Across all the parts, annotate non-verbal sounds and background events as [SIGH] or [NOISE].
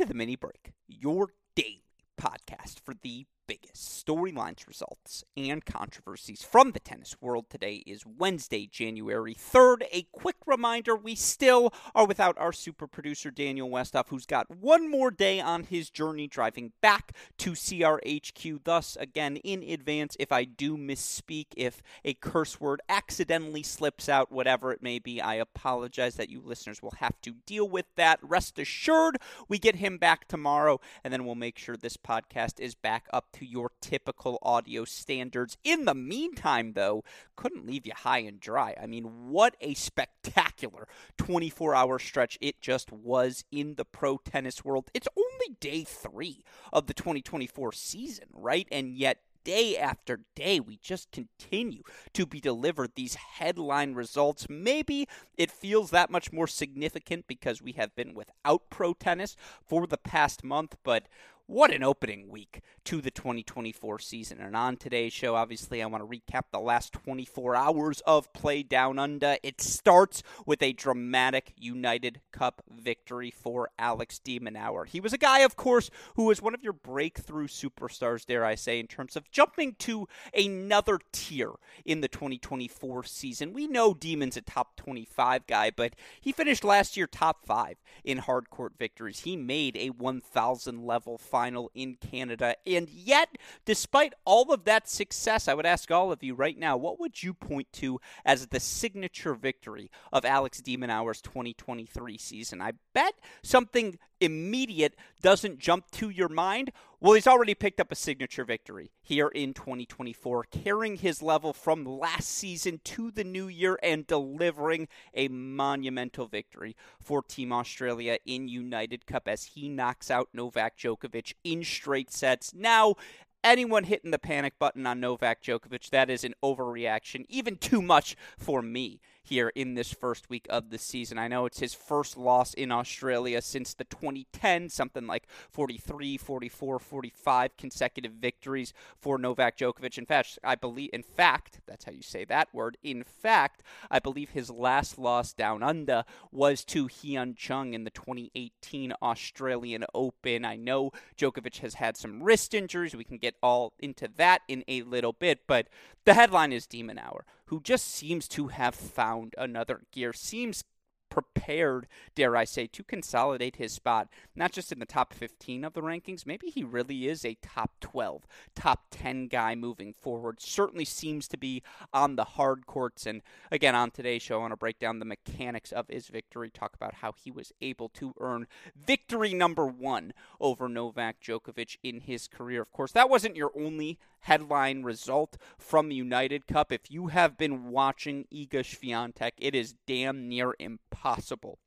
to the mini break, your daily podcast for the biggest storylines, results, and controversies from the tennis world. Today is Wednesday, January 3rd. A quick reminder we still are without our super producer, Daniel Westoff, who's got one more day on his journey driving back to CRHQ. Thus, again, in advance, if I do misspeak, if a curse word accidentally slips out, whatever it may be, I apologize that you listeners will have to deal with that. Rest assured, we get him back tomorrow, and then we'll make sure this podcast is back up to your typical audio standards. In the meantime, though, couldn't leave you high and dry. I mean, what a spectacular 24 hour stretch it just was in the pro tennis world. It's only day three of the 2024 season, right? And yet, day after day, we just continue to be delivered these headline results. Maybe it feels that much more significant because we have been without pro tennis for the past month, but what an opening week to the 2024 season. And on today's show, obviously, I want to recap the last 24 hours of play down under. It starts with a dramatic United Cup victory for Alex de Minaur. He was a guy, of course, who was one of your breakthrough superstars, dare I say, in terms of jumping to another tier in the 2024 season. We know Demon's a top 25 guy, but he finished last year top five in hard court victories. He made a 1,000 level final final in Canada. And yet, despite all of that success, I would ask all of you right now, what would you point to as the signature victory of Alex de Minaur's 2023 season? I bet something immediate doesn't jump to your mind, well, he's already picked up a signature victory here in 2024, carrying his level from last season to the new year and delivering a monumental victory for Team Australia in United Cup as he knocks out Novak Djokovic in straight sets. Now, anyone hitting the panic button on Novak Djokovic, that is an overreaction, even too much for me here in this first week of the season. I know it's his first loss in Australia since the 2010, something like 43, 44, 45 consecutive victories for Novak Djokovic. In fact, I believe in fact, that's how you say that word. In fact, I believe his last loss down under was to Hyun Chung in the 2018 Australian Open. I know Djokovic has had some wrist injuries. We can get all into that in a little bit, but the headline is de Minaur who just seems to have found another gear, seems prepared, dare I say, to consolidate his spot, not just in the top 15 of the rankings. Maybe he really is a top 12, top 10 guy moving forward. Certainly seems to be on the hard courts. And again, on today's show, I want to break down the mechanics of his victory, talk about how he was able to earn victory number one over Novak Djokovic in his career. Of course, that wasn't your only headline result from the United Cup. If you have been watching Iga Swiatek, it is damn near impossible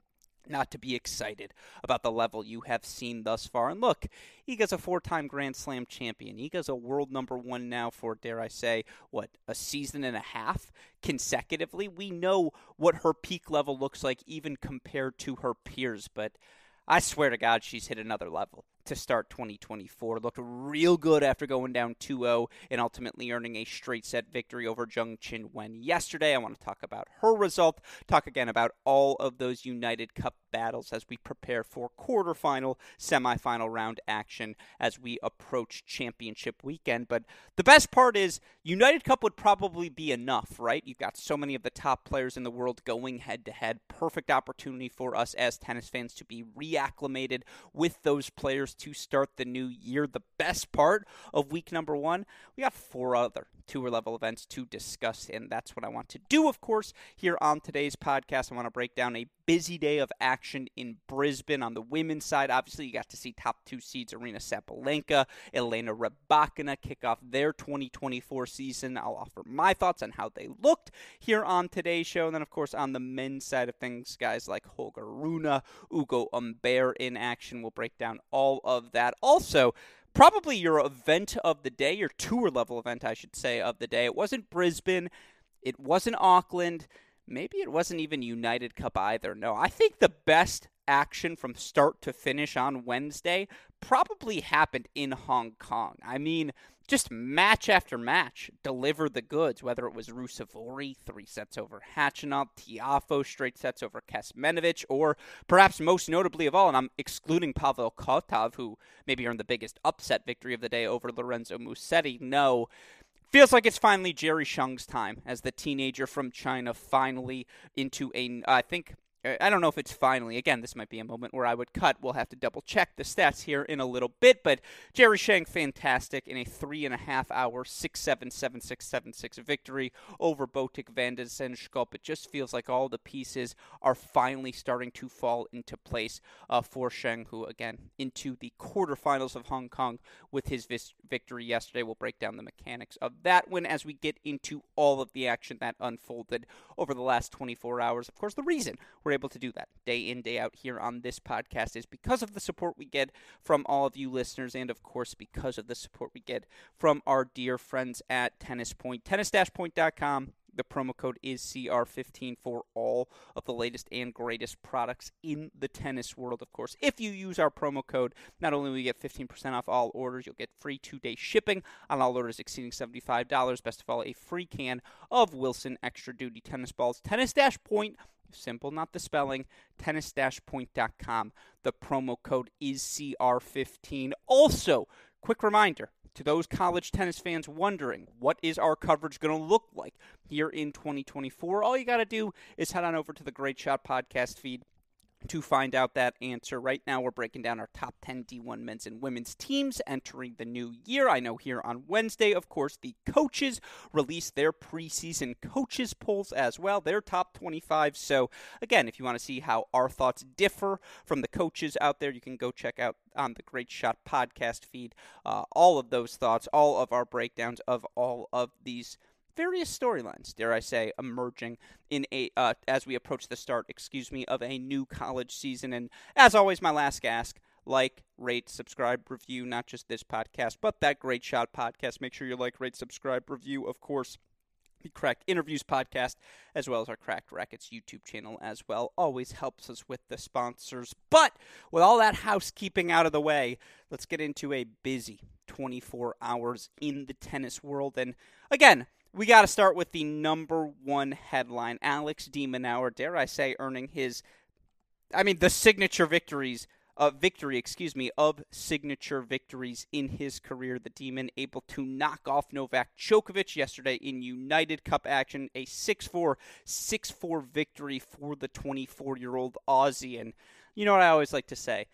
not to be excited about the level you have seen thus far. And look, Iga's a four time Grand Slam champion. Iga's a world number one now for, dare I say, what, a season and a half consecutively. We know what her peak level looks like, even compared to her peers, but I swear to God, she's hit another level to start 2024. Looked real good after going down 2 0 and ultimately earning a straight set victory over Zheng Qinwen yesterday. I want to talk about her result, talk again about all of those United Cup battles as we prepare for quarterfinal, semifinal round action as we approach championship weekend. But the best part is United Cup would probably be enough, right? You've got so many of the top players in the world going head to head. Perfect opportunity for us as tennis fans to be reacclimated with those players to start the new year. The best part of week number one, we got four other tour level events to discuss, and that's what I want to do, of course, here on today's podcast. I want to break down a busy day of action in Brisbane on the women's side. Obviously, you got to see top two seeds Aryna Sabalenka, Elena Rybakina kick off their 2024 season. I'll offer my thoughts on how they looked here on today's show. And then, of course, on the men's side of things, guys like Holger Rune, Ugo Humbert in action. We'll break down all of that. Also, probably your event of the day, your tour level event, I should say, of the day. It wasn't Brisbane, it wasn't Auckland, maybe it wasn't even United Cup either. No, I think the best action from start to finish on Wednesday probably happened in Hong Kong. I mean, just match after match deliver the goods, whether it was Ruusuvuori, three sets over Khachanov, Tiafoe, straight sets over Kecmanovic, or perhaps most notably of all, and I'm excluding Pavel Kotov, who maybe earned the biggest upset victory of the day over Lorenzo Musetti. No, Feels like it's finally Jerry Shang's time as the teenager from China finally into a, I think I don't know if it's finally. Again, this might be a moment where I would cut. We'll have to double check the stats here in a little bit. But Jerry Shang, fantastic in a three and a half hour, six seven seven six seven six victory over Botic van de Zandschulp. It just feels like all the pieces are finally starting to fall into place uh, for Shang, who again into the quarterfinals of Hong Kong with his vis- victory yesterday. We'll break down the mechanics of that one as we get into all of the action that unfolded over the last 24 hours. Of course, the reason we're able to do that day in, day out here on this podcast is because of the support we get from all of you listeners, and of course, because of the support we get from our dear friends at Tennis Point. Tennis-point.com. The promo code is CR15 for all of the latest and greatest products in the tennis world, of course. If you use our promo code, not only will you get 15% off all orders, you'll get free two day shipping on all orders exceeding $75. Best of all, a free can of Wilson Extra Duty tennis balls. Tennis Dash Point Simple, not the spelling. Tennis-point.com. The promo code is CR15. Also, quick reminder to those college tennis fans wondering what is our coverage going to look like here in 2024 all you got to do is head on over to the great shot podcast feed to find out that answer. Right now, we're breaking down our top 10 D1 men's and women's teams entering the new year. I know here on Wednesday, of course, the coaches released their preseason coaches polls as well, their top 25. So, again, if you want to see how our thoughts differ from the coaches out there, you can go check out on the Great Shot podcast feed uh, all of those thoughts, all of our breakdowns of all of these various storylines, dare I say, emerging in a uh, as we approach the start, excuse me, of a new college season. And as always, my last ask: like, rate, subscribe, review, not just this podcast, but that Great Shot podcast. Make sure you like, rate, subscribe, review, of course. The Cracked Interviews podcast, as well as our Cracked Racquets YouTube channel, as well, always helps us with the sponsors. But with all that housekeeping out of the way, let's get into a busy 24 hours in the tennis world. And again, we got to start with the number one headline. Alex de Minaur, dare I say, earning his, I mean, the signature victories, uh, victory, excuse me, of signature victories in his career. The Demon able to knock off Novak Djokovic yesterday in United Cup action, a 6 4, 6 4 victory for the 24 year old Aussie. And you know what I always like to say?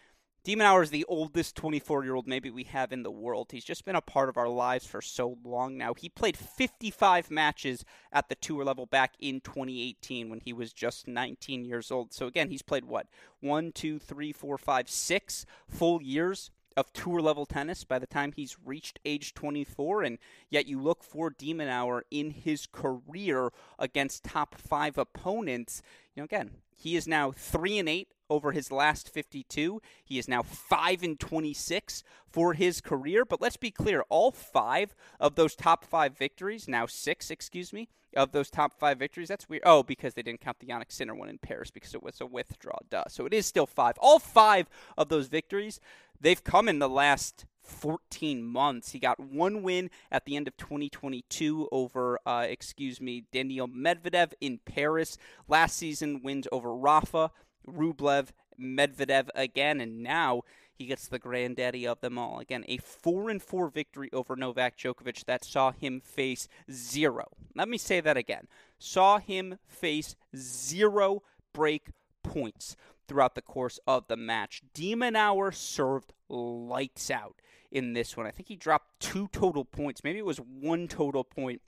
De Minaur is the oldest 24 year old maybe we have in the world. He's just been a part of our lives for so long now. He played 55 matches at the tour level back in 2018 when he was just 19 years old. So, again, he's played what? One, two, three, four, five, six full years of tour level tennis by the time he's reached age 24 and yet you look for de Minaur in his career against top 5 opponents know again he is now 3 and 8 over his last 52. He is now 5 and 26 for his career, but let's be clear, all 5 of those top 5 victories, now 6, excuse me, of those top 5 victories, that's weird. Oh, because they didn't count the Jannik Sinner one in Paris because it was a withdraw, duh. So it is still 5. All 5 of those victories, they've come in the last 14 months. He got one win at the end of 2022 over, uh, excuse me, Daniil Medvedev in Paris. Last season, wins over Rafa, Rublev, Medvedev again, and now he gets the granddaddy of them all. Again, a 4 and 4 victory over Novak Djokovic that saw him face zero. Let me say that again. Saw him face zero break points throughout the course of the match. de Minaur served lights out in this one. I think he dropped two total points. Maybe it was one total point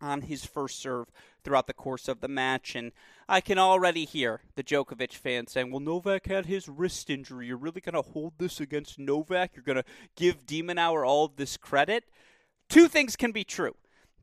on his first serve throughout the course of the match. And I can already hear the Djokovic fans saying, well, Novak had his wrist injury. You're really going to hold this against Novak? You're going to give de Minaur all of this credit? Two things can be true.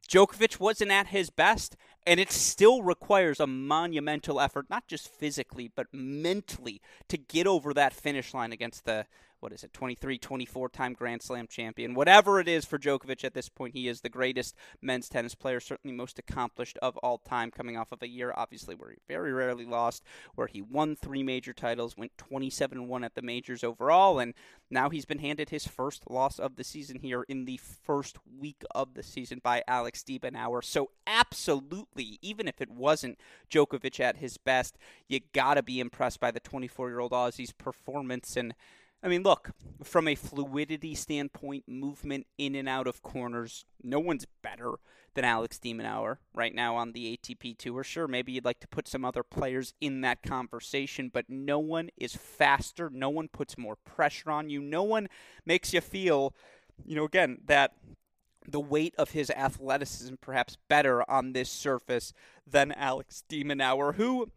Djokovic wasn't at his best, And it still requires a monumental effort, not just physically, but mentally, to get over that finish line against the what is it, 23, 24 time Grand Slam champion. Whatever it is for Djokovic at this point, he is the greatest men's tennis player, certainly most accomplished of all time, coming off of a year, obviously, where he very rarely lost, where he won three major titles, went 27 1 at the majors overall, and now he's been handed his first loss of the season here in the first week of the season by Alex de So, absolutely, even if it wasn't Djokovic at his best, you got to be impressed by the 24 year old Aussie's performance. And I mean, look, from a fluidity standpoint, movement in and out of corners, no one's better than Alex de Minaur right now on the ATP Tour. Sure, maybe you'd like to put some other players in that conversation, but no one is faster. No one puts more pressure on you. No one makes you feel, you know, again, that the weight of his athleticism perhaps better on this surface than Alex de Minaur, who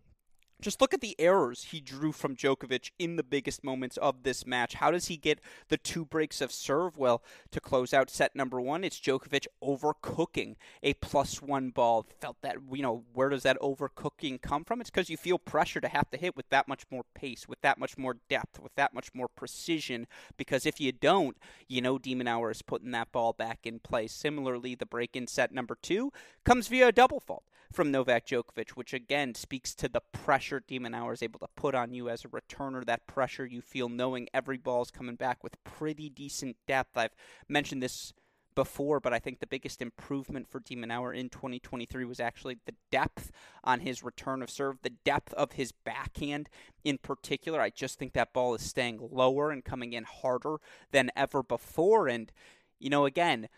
just look at the errors he drew from Djokovic in the biggest moments of this match. How does he get the two breaks of serve? Well, to close out set number one, it's Djokovic overcooking a plus one ball. Felt that, you know, where does that overcooking come from? It's because you feel pressure to have to hit with that much more pace, with that much more depth, with that much more precision. Because if you don't, you know, de Minaur is putting that ball back in play. Similarly, the break in set number two comes via a double fault from Novak Djokovic, which again speaks to the pressure de Minaur is able to put on you as a returner. That pressure you feel knowing every ball is coming back with pretty decent depth. I've mentioned this before, but I think the biggest improvement for de Minaur in 2023 was actually the depth on his return of serve, the depth of his backhand in particular. I just think that ball is staying lower and coming in harder than ever before. And, you know, again,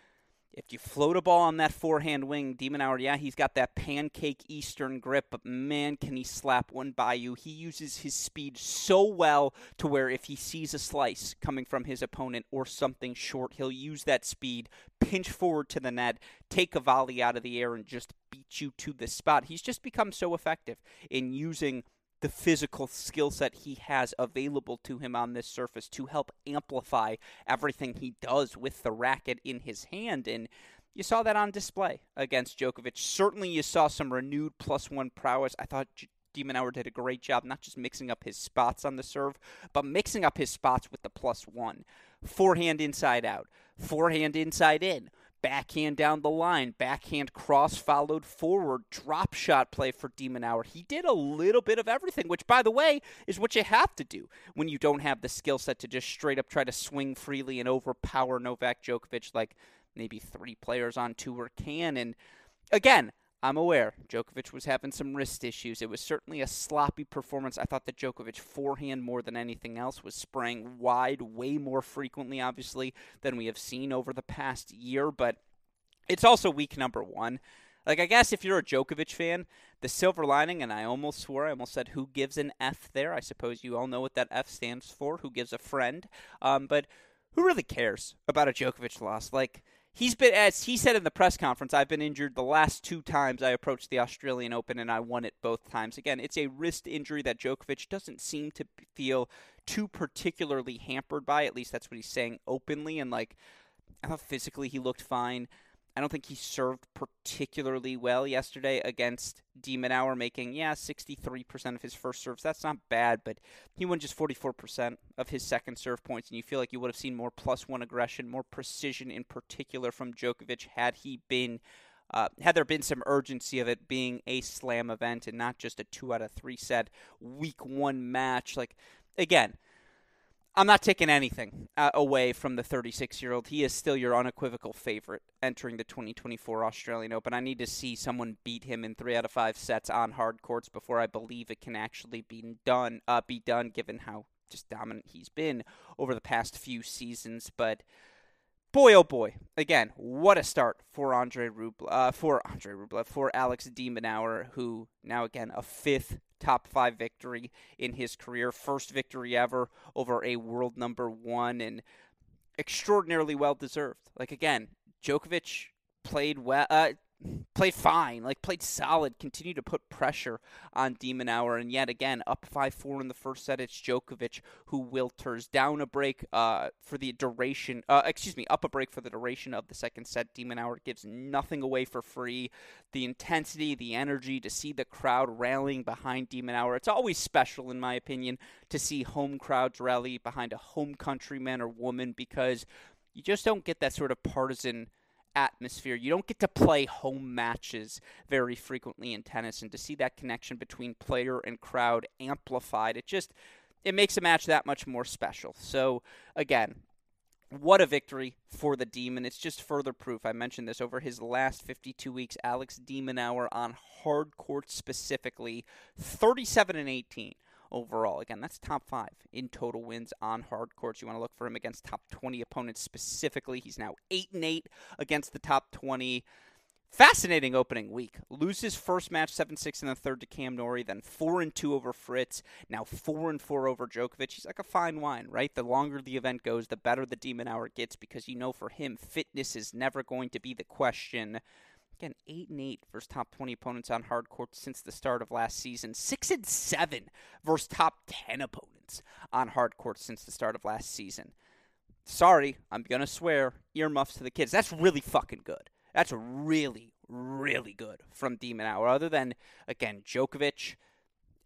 if you float a ball on that forehand wing, de Minaur, yeah, he's got that pancake Eastern grip, but man, can he slap one by you. He uses his speed so well to where if he sees a slice coming from his opponent or something short, he'll use that speed, pinch forward to the net, take a volley out of the air, and just beat you to the spot. He's just become so effective in using the physical skill set he has available to him on this surface to help amplify everything he does with the racket in his hand. And you saw that on display against Djokovic. Certainly, you saw some renewed plus one prowess. I thought de Minaur did a great job, not just mixing up his spots on the serve, but mixing up his spots with the plus one. Forehand inside out, forehand inside in backhand down the line, backhand cross followed forward, drop shot play for de Minaur. He did a little bit of everything, which, by the way, is what you have to do when you don't have the skill set to just straight up try to swing freely and overpower Novak Djokovic like maybe three players on tour can. And again, I'm aware Djokovic was having some wrist issues. It was certainly a sloppy performance. I thought that Djokovic forehand more than anything else was spraying wide way more frequently, obviously, than we have seen over the past year. But it's also week number one. Like, I guess if you're a Djokovic fan, the silver lining, and I almost swore, I almost said, who gives an F there? I suppose you all know what that F stands for, who gives a friend. Um, but who really cares about a Djokovic loss? Like, he's been as he said in the press conference i've been injured the last two times i approached the australian open and i won it both times. Again it's a wrist injury that Djokovic doesn't seem to feel too particularly hampered by at least that's what he's saying openly and like i thought physically he looked fine I don't think he served particularly well yesterday against de Minaur, making, yeah, 63% of his first serves. That's not bad, but he won just 44% of his second serve points, and you feel like you would have seen more plus one aggression, more precision in particular from Djokovic had he been. Uh, had there been some urgency of it being a slam event and not just a two out of three set week one match, like again, I'm not taking anything uh, away from the 36 year old. He is still your unequivocal favorite entering the 2024 Australian Open. I need to see someone beat him in three out of five sets on hard courts before I believe it can actually be done. Uh, be done, given how just dominant he's been over the past few seasons. But boy, oh boy, again, what a start for Andre Rublev, uh, for Andre Rublev, for Alex de who now again a fifth top five victory in his career, first victory ever over a world number one, and extraordinarily well deserved. Like again, Djokovic played well. Uh, played fine, like played solid, continued to put pressure on de Minaur, and yet again up five four in the first set. It's Djokovic who wilters down a break uh, for the duration. Uh, excuse me, up a break for the duration of the second set. de Minaur gives nothing away for free. The intensity, the energy to see the crowd rallying behind de Minaur. It's always special, in my opinion, to see home crowds rally behind a home countryman or woman because you just don't get that sort of partisan atmosphere. You don't get to play home matches very frequently in tennis, and to see that connection between player and crowd amplified, it just it makes a match that much more special. So again, what a victory for the Demon. It's just further proof. I mentioned this over his last 52 weeks. Alex de Minaur on hard court specifically, 37 and 18 overall. Again, that's top five in total wins on hard courts. You want to look for him against top 20 opponents specifically. He's now 8 and 8 against the top 20. Fascinating opening week. Loses first match 7 6 in the third to Cam Norrie, then 4 and 2 over Fritz, now 4 and 4 over Djokovic. He's like a fine wine, right? The longer the event goes, the better the de Minaur gets because you know for him, fitness is never going to be the question. Again, eight and eight versus top twenty opponents on hard court since the start of last season. Six and seven versus top ten opponents on hard court since the start of last season. Sorry, I'm gonna swear. Earmuffs to the kids. That's really fucking good. That's really, really good from de Minaur. Other than again Djokovic,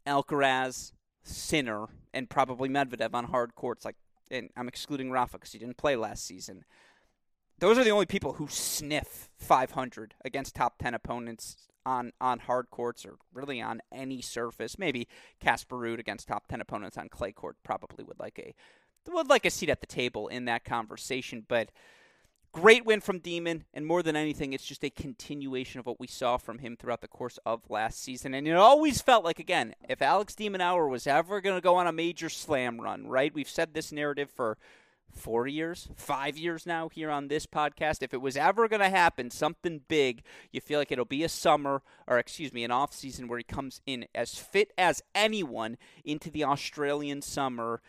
Alcaraz, Sinner, and probably Medvedev on hard courts. Like, and I'm excluding Rafa because he didn't play last season those are the only people who sniff 500 against top 10 opponents on, on hard courts or really on any surface. Maybe Casper Ruud against top 10 opponents on clay court probably would like a would like a seat at the table in that conversation, but great win from Demon, and more than anything, it's just a continuation of what we saw from him throughout the course of last season. And it always felt like, again, if Alex de Minaur was ever going to go on a major slam run, right? We've said this narrative for four years, five years now here on this podcast. If it was ever going to happen, something big, you feel like it'll be a summer, or excuse me, an off season where he comes in as fit as anyone into the Australian summer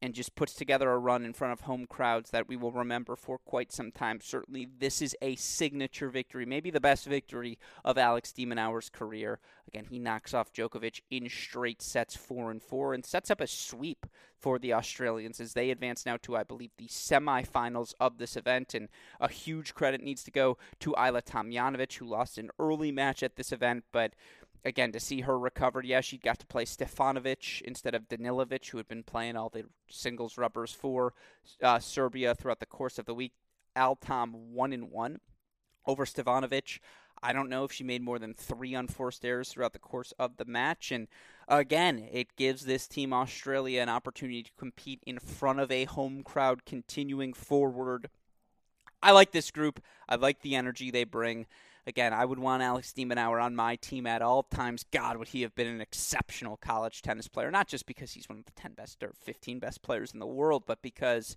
and just puts together a run in front of home crowds that we will remember for quite some time. Certainly, this is a signature victory, maybe the best victory of Alex de Minaur's career. Again, he knocks off Djokovic in straight sets, four and four, and sets up a sweep for the Australians as they advance now to, I believe, the semifinals of this event. And a huge credit needs to go to Ajla Tomljanovic, who lost an early match at this event, but again, to see her recovered, yeah, she got to play Stevanovic instead of Danilovic, who had been playing all the singles rubbers for uh, Serbia throughout the course of the week. Altom one in one over Stevanovic. I don't know if she made more than three unforced errors throughout the course of the match. And again, it gives this team Australia an opportunity to compete in front of a home crowd continuing forward. I like this group. I like the energy they bring. Again, I would want Alex de Minaur on my team at all times. God, would he have been an exceptional college tennis player? Not just because he's one of the 10 best or 15 best players in the world, but because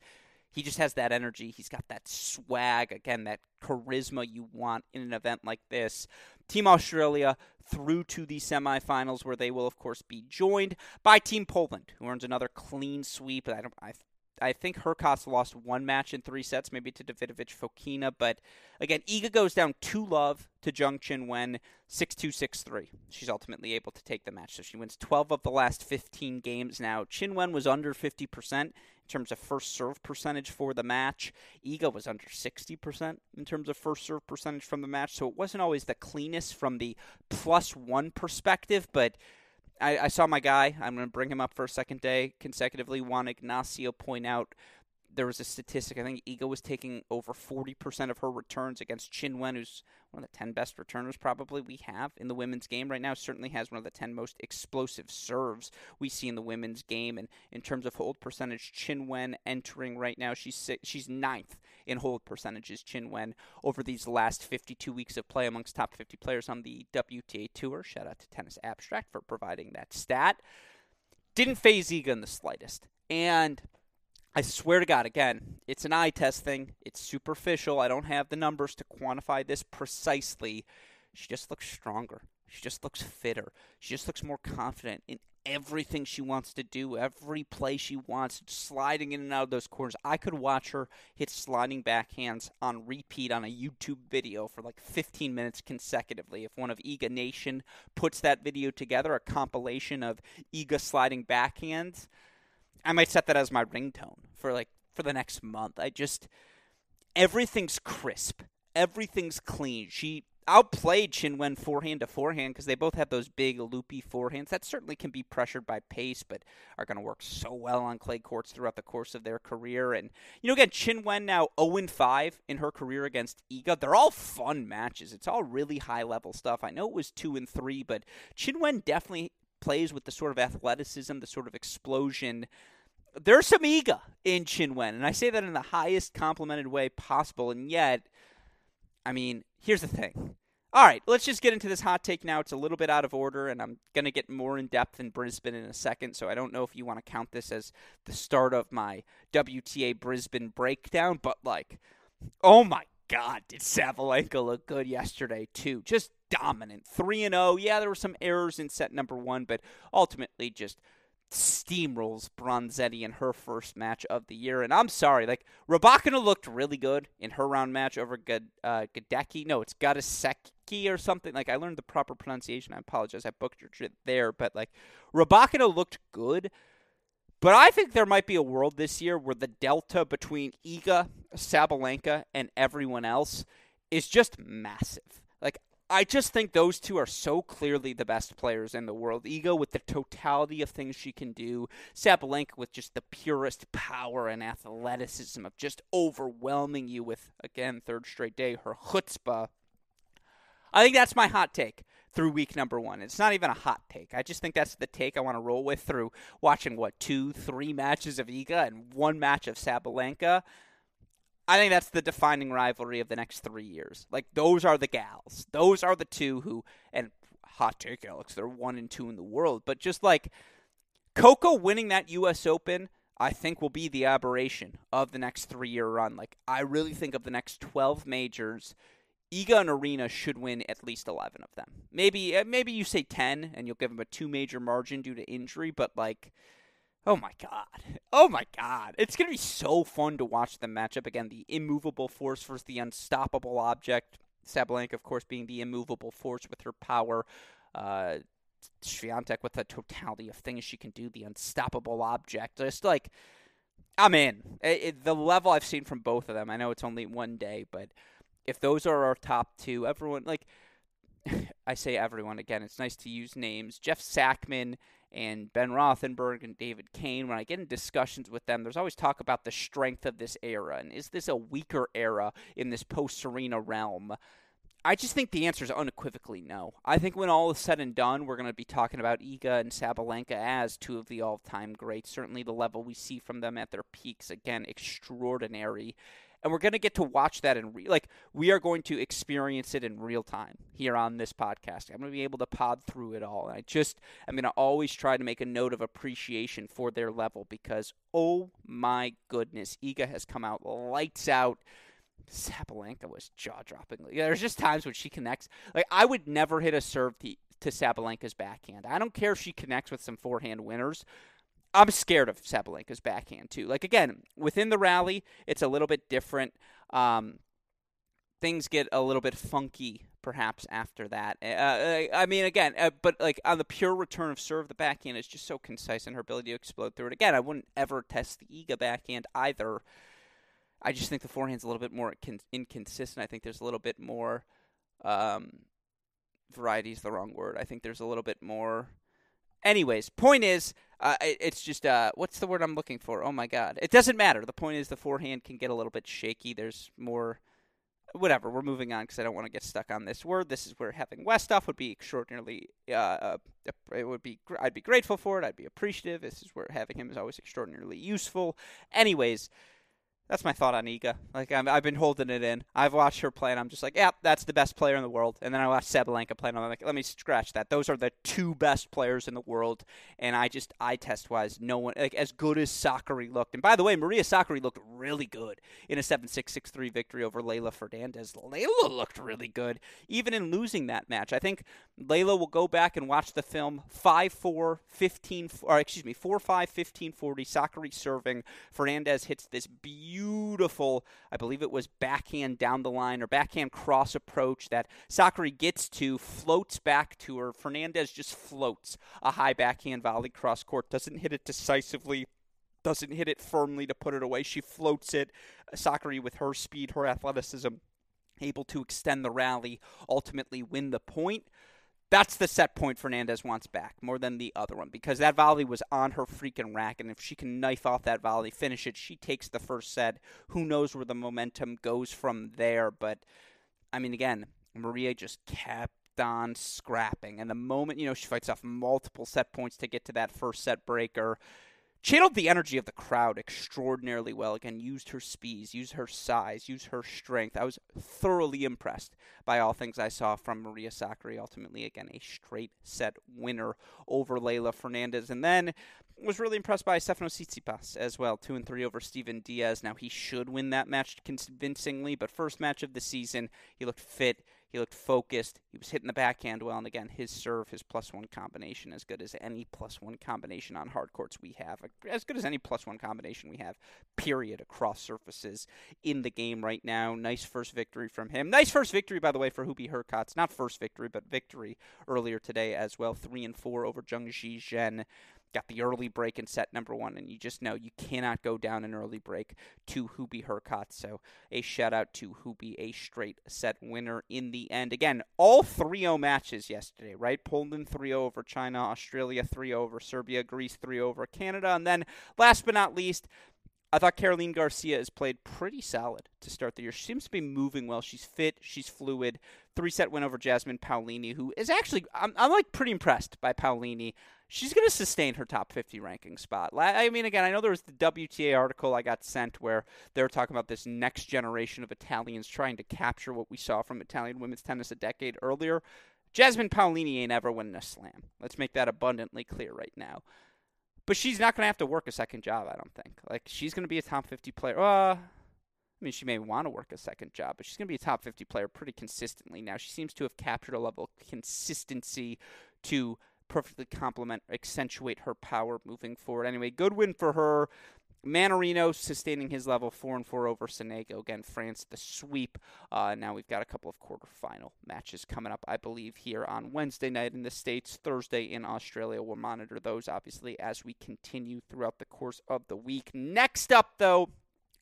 he just has that energy. He's got that swag, again, that charisma you want in an event like this. Team Australia through to the semifinals, where they will, of course, be joined by Team Poland, who earns another clean sweep. I, don't, I I think Hurkacz lost one match in three sets, maybe to Davidovich Fokina. But again, Iga goes down 2 love to Zheng Qinwen, 6 2 6 3. She's ultimately able to take the match. So she wins 12 of the last 15 games now. Qinwen was under 50% in terms of first serve percentage for the match. Iga was under 60% in terms of first serve percentage from the match. So it wasn't always the cleanest from the plus one perspective, but I, I saw my guy. I'm going to bring him up for a second day consecutively. Juan Ignacio point out there was a statistic. I think Iga was taking over 40% of her returns against Qinwen, who's one of the 10 best returners probably we have in the women's game right now. Certainly has one of the 10 most explosive serves we see in the women's game. And in terms of hold percentage, Qinwen entering right now, she's she's ninth in hold percentages. Qinwen over these last 52 weeks of play amongst top 50 players on the WTA Tour. Shout out to Tennis Abstract for providing that stat. Didn't phase Iga in the slightest. And I swear to God, again, it's an eye test thing. It's superficial. I don't have the numbers to quantify this precisely. She just looks stronger. She just looks fitter. She just looks more confident in everything she wants to do, every play she wants, sliding in and out of those corners. I could watch her hit sliding backhands on repeat on a YouTube video for like 15 minutes consecutively. If one of Iga Nation puts that video together, a compilation of Iga sliding backhands, I might set that as my ringtone for like for the next month. I just everything's crisp. Everything's clean. She outplayed Qin Wen forehand to forehand because they both have those big loopy forehands that certainly can be pressured by pace, but are going to work so well on clay courts throughout the course of their career. And you know, again, Qin Wen now 0 5 in her career against Iga. They're all fun matches. It's all really high level stuff. I know it was two and three, but Qin Wen definitely plays with the sort of athleticism, the sort of explosion there's some ego in Qin Wen, and I say that in the highest complimented way possible. And yet, I mean, here's the thing. All right, let's just get into this hot take now. It's a little bit out of order, and I'm going to get more in depth in Brisbane in a second. So I don't know if you want to count this as the start of my WTA Brisbane breakdown, but like, oh my God, did Sabalenka look good yesterday too? Just dominant, three and zero. Oh. Yeah, there were some errors in set number one, but ultimately just steamrolls Bronzetti in her first match of the year. And I'm sorry, like Rybakina looked really good in her round match over Gad, uh, Gadecki. No, it's Gadaseki or something. Like I learned the proper pronunciation. I apologize, I booked it there, but like Rybakina looked good. But I think there might be a world this year where the delta between Iga, Sabalenka, and everyone else is just massive. Like I just think those two are so clearly the best players in the world. Iga with the totality of things she can do, Sabalenka with just the purest power and athleticism of just overwhelming you with again third straight day her chutzpah. I think that's my hot take through week number one. It's not even a hot take. I just think that's the take I want to roll with through watching what two, three matches of Iga and one match of Sabalenka. I think that's the defining rivalry of the next three years. Like those are the gals. Those are the two who and hot take, Alex. They're one and two in the world. But just like Coco winning that U.S. Open, I think will be the aberration of the next three year run. Like I really think of the next twelve majors. Iga and Aryna should win at least 11 of them. Maybe uh, maybe you say 10 and you'll give them a two major margin due to injury, but like Oh my god. Oh my god. It's going to be so fun to watch them match up again. The immovable force versus the unstoppable object. Sabalenka, of course, being the immovable force with her power. Uh, Swiatek with the totality of things she can do, the unstoppable object. Just like, I'm in. It, it, the level I've seen from both of them, I know it's only one day, but if those are our top two, everyone, like, [LAUGHS] I say everyone again, it's nice to use names. Jeff Sackmann and Ben Rothenberg and David Kane, when I get in discussions with them, there's always talk about the strength of this era and is this a weaker era in this post Serena realm? I just think the answer is unequivocally no. I think when all is said and done, we're going to be talking about Iga and Sabalenka as two of the all time greats. Certainly the level we see from them at their peaks, again, extraordinary and we're going to get to watch that in re- like we are going to experience it in real time here on this podcast. I'm going to be able to pod through it all. And I just I'm going to always try to make a note of appreciation for their level because oh my goodness, Iga has come out lights out. Sabalenka was jaw dropping. There's just times when she connects. Like I would never hit a serve to, to Sabalenka's backhand. I don't care if she connects with some forehand winners. I'm scared of Sabalenka's backhand too. Like again, within the rally, it's a little bit different. Um, things get a little bit funky perhaps after that. Uh, uh, I mean, again, uh, but like on the pure return of serve, the backhand is just so concise in her ability to explode through it. Again, I wouldn't ever test the Iga backhand either. I just think the forehand's a little bit more con- inconsistent. I think there's a little bit more um, variety is the wrong word. I think there's a little bit more. Anyways, point is, uh, it's just uh, what's the word I'm looking for? Oh my god, it doesn't matter. The point is the forehand can get a little bit shaky. There's more. Whatever, we're moving on because I don't want to get stuck on this word. This is where having Westhoff would be extraordinarily. Uh, uh, it would be. I'd be grateful for it. I'd be appreciative. This is where having him is always extraordinarily useful. Anyways, that's my thought on Iga. Like i have been holding it in. I've watched her play, and I'm just like, yeah, that's the best player in the world. And then I watched Sabalenka play, and I'm like, let me scratch that. Those are the two best players in the world. And I just eye test wise, no one like as good as Sakkari looked. And by the way, Maria Sakkari looked really good in a 7 6 6 3 victory over Leylah Fernandez. Leylah looked really good, even in losing that match. I think Leylah will go back and watch the film 5 4 15, or excuse me, 4 5 15 40. Sakkari serving. Fernandez hits this beautiful, I believe it was backhand down the line or backhand cross approach that Sakkari gets to, floats back to her. Fernandez just floats a high backhand volley cross court, doesn't hit it decisively doesn't hit it firmly to put it away. She floats it. Sakkari, with her speed, her athleticism, able to extend the rally, ultimately win the point. That's the set point Fernandez wants back more than the other one because that volley was on her freaking rack. And if she can knife off that volley, finish it, she takes the first set. Who knows where the momentum goes from there? But I mean, again, Maria just kept on scrapping. And the moment, you know, she fights off multiple set points to get to that first set breaker, channeled the energy of the crowd extraordinarily well. Again, used her speeds, used her size, used her strength. I was thoroughly impressed by all things I saw from Maria Sakkari. Ultimately, again, a straight set winner over Leylah Fernandez. And then was really impressed by Stefanos Tsitsipas as well, two and three over Steven Diez. Now he should win that match convincingly, but first match of the season, he looked fit. He looked focused. He was hitting the backhand well, and again, his serve, his plus one combination, as good as any plus one combination on hard courts we have, as good as any plus one combination we have, period, across surfaces in the game right now. Nice first victory from him. Nice first victory, by the way, for Hubie Hurkacz. Not first victory, but victory earlier today as well. Three and four over Zhang Zhizhen got the early break in set number one, and you just know you cannot go down an early break to Hubie Hurkacz. So a shout out to Hubie, a straight set winner in the end. Again, all 3 0 matches yesterday, right? Poland 3 0 over China, Australia 3 0 over Serbia, Greece 3 0 over Canada, and then last but not least, I thought Caroline Garcia has played pretty solid to start the year. She seems to be moving well. She's fit. She's fluid. Three set win over Jasmine Paolini, who is actually I'm, I'm like pretty impressed by Paolini she's going to sustain her top 50 ranking spot. I mean, again, I know there was the WTA article I got sent where they were talking about this next generation of Italians trying to capture what we saw from Italian women's tennis a decade earlier. Jasmine Paolini ain't ever winning a slam. Let's make that abundantly clear right now. But she's not going to have to work a second job, I don't think. Like, she's going to be a top 50 player. Uh, I mean, she may want to work a second job, but she's going to be a top 50 player pretty consistently now. She seems to have captured a level of consistency to perfectly complement, accentuate her power moving forward. Anyway, good win for her. Mannarino sustaining his level four and four over Sonego. Again, France the sweep. Uh, now we've got a couple of quarterfinal matches coming up, I believe, here on Wednesday night in the States, Thursday in Australia. We'll monitor those obviously as we continue throughout the course of the week. Next up, though,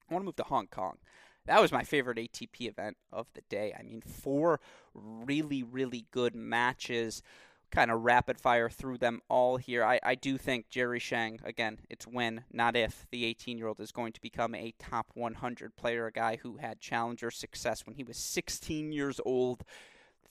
I want to move to Hong Kong. That was my favorite ATP event of the day. I mean, four really, really good matches kind of rapid fire through them all here. I, I do think Jerry Shang, again, it's when, not if, the 18 year old is going to become a top 100 player, a guy who had challenger success when he was 16 years old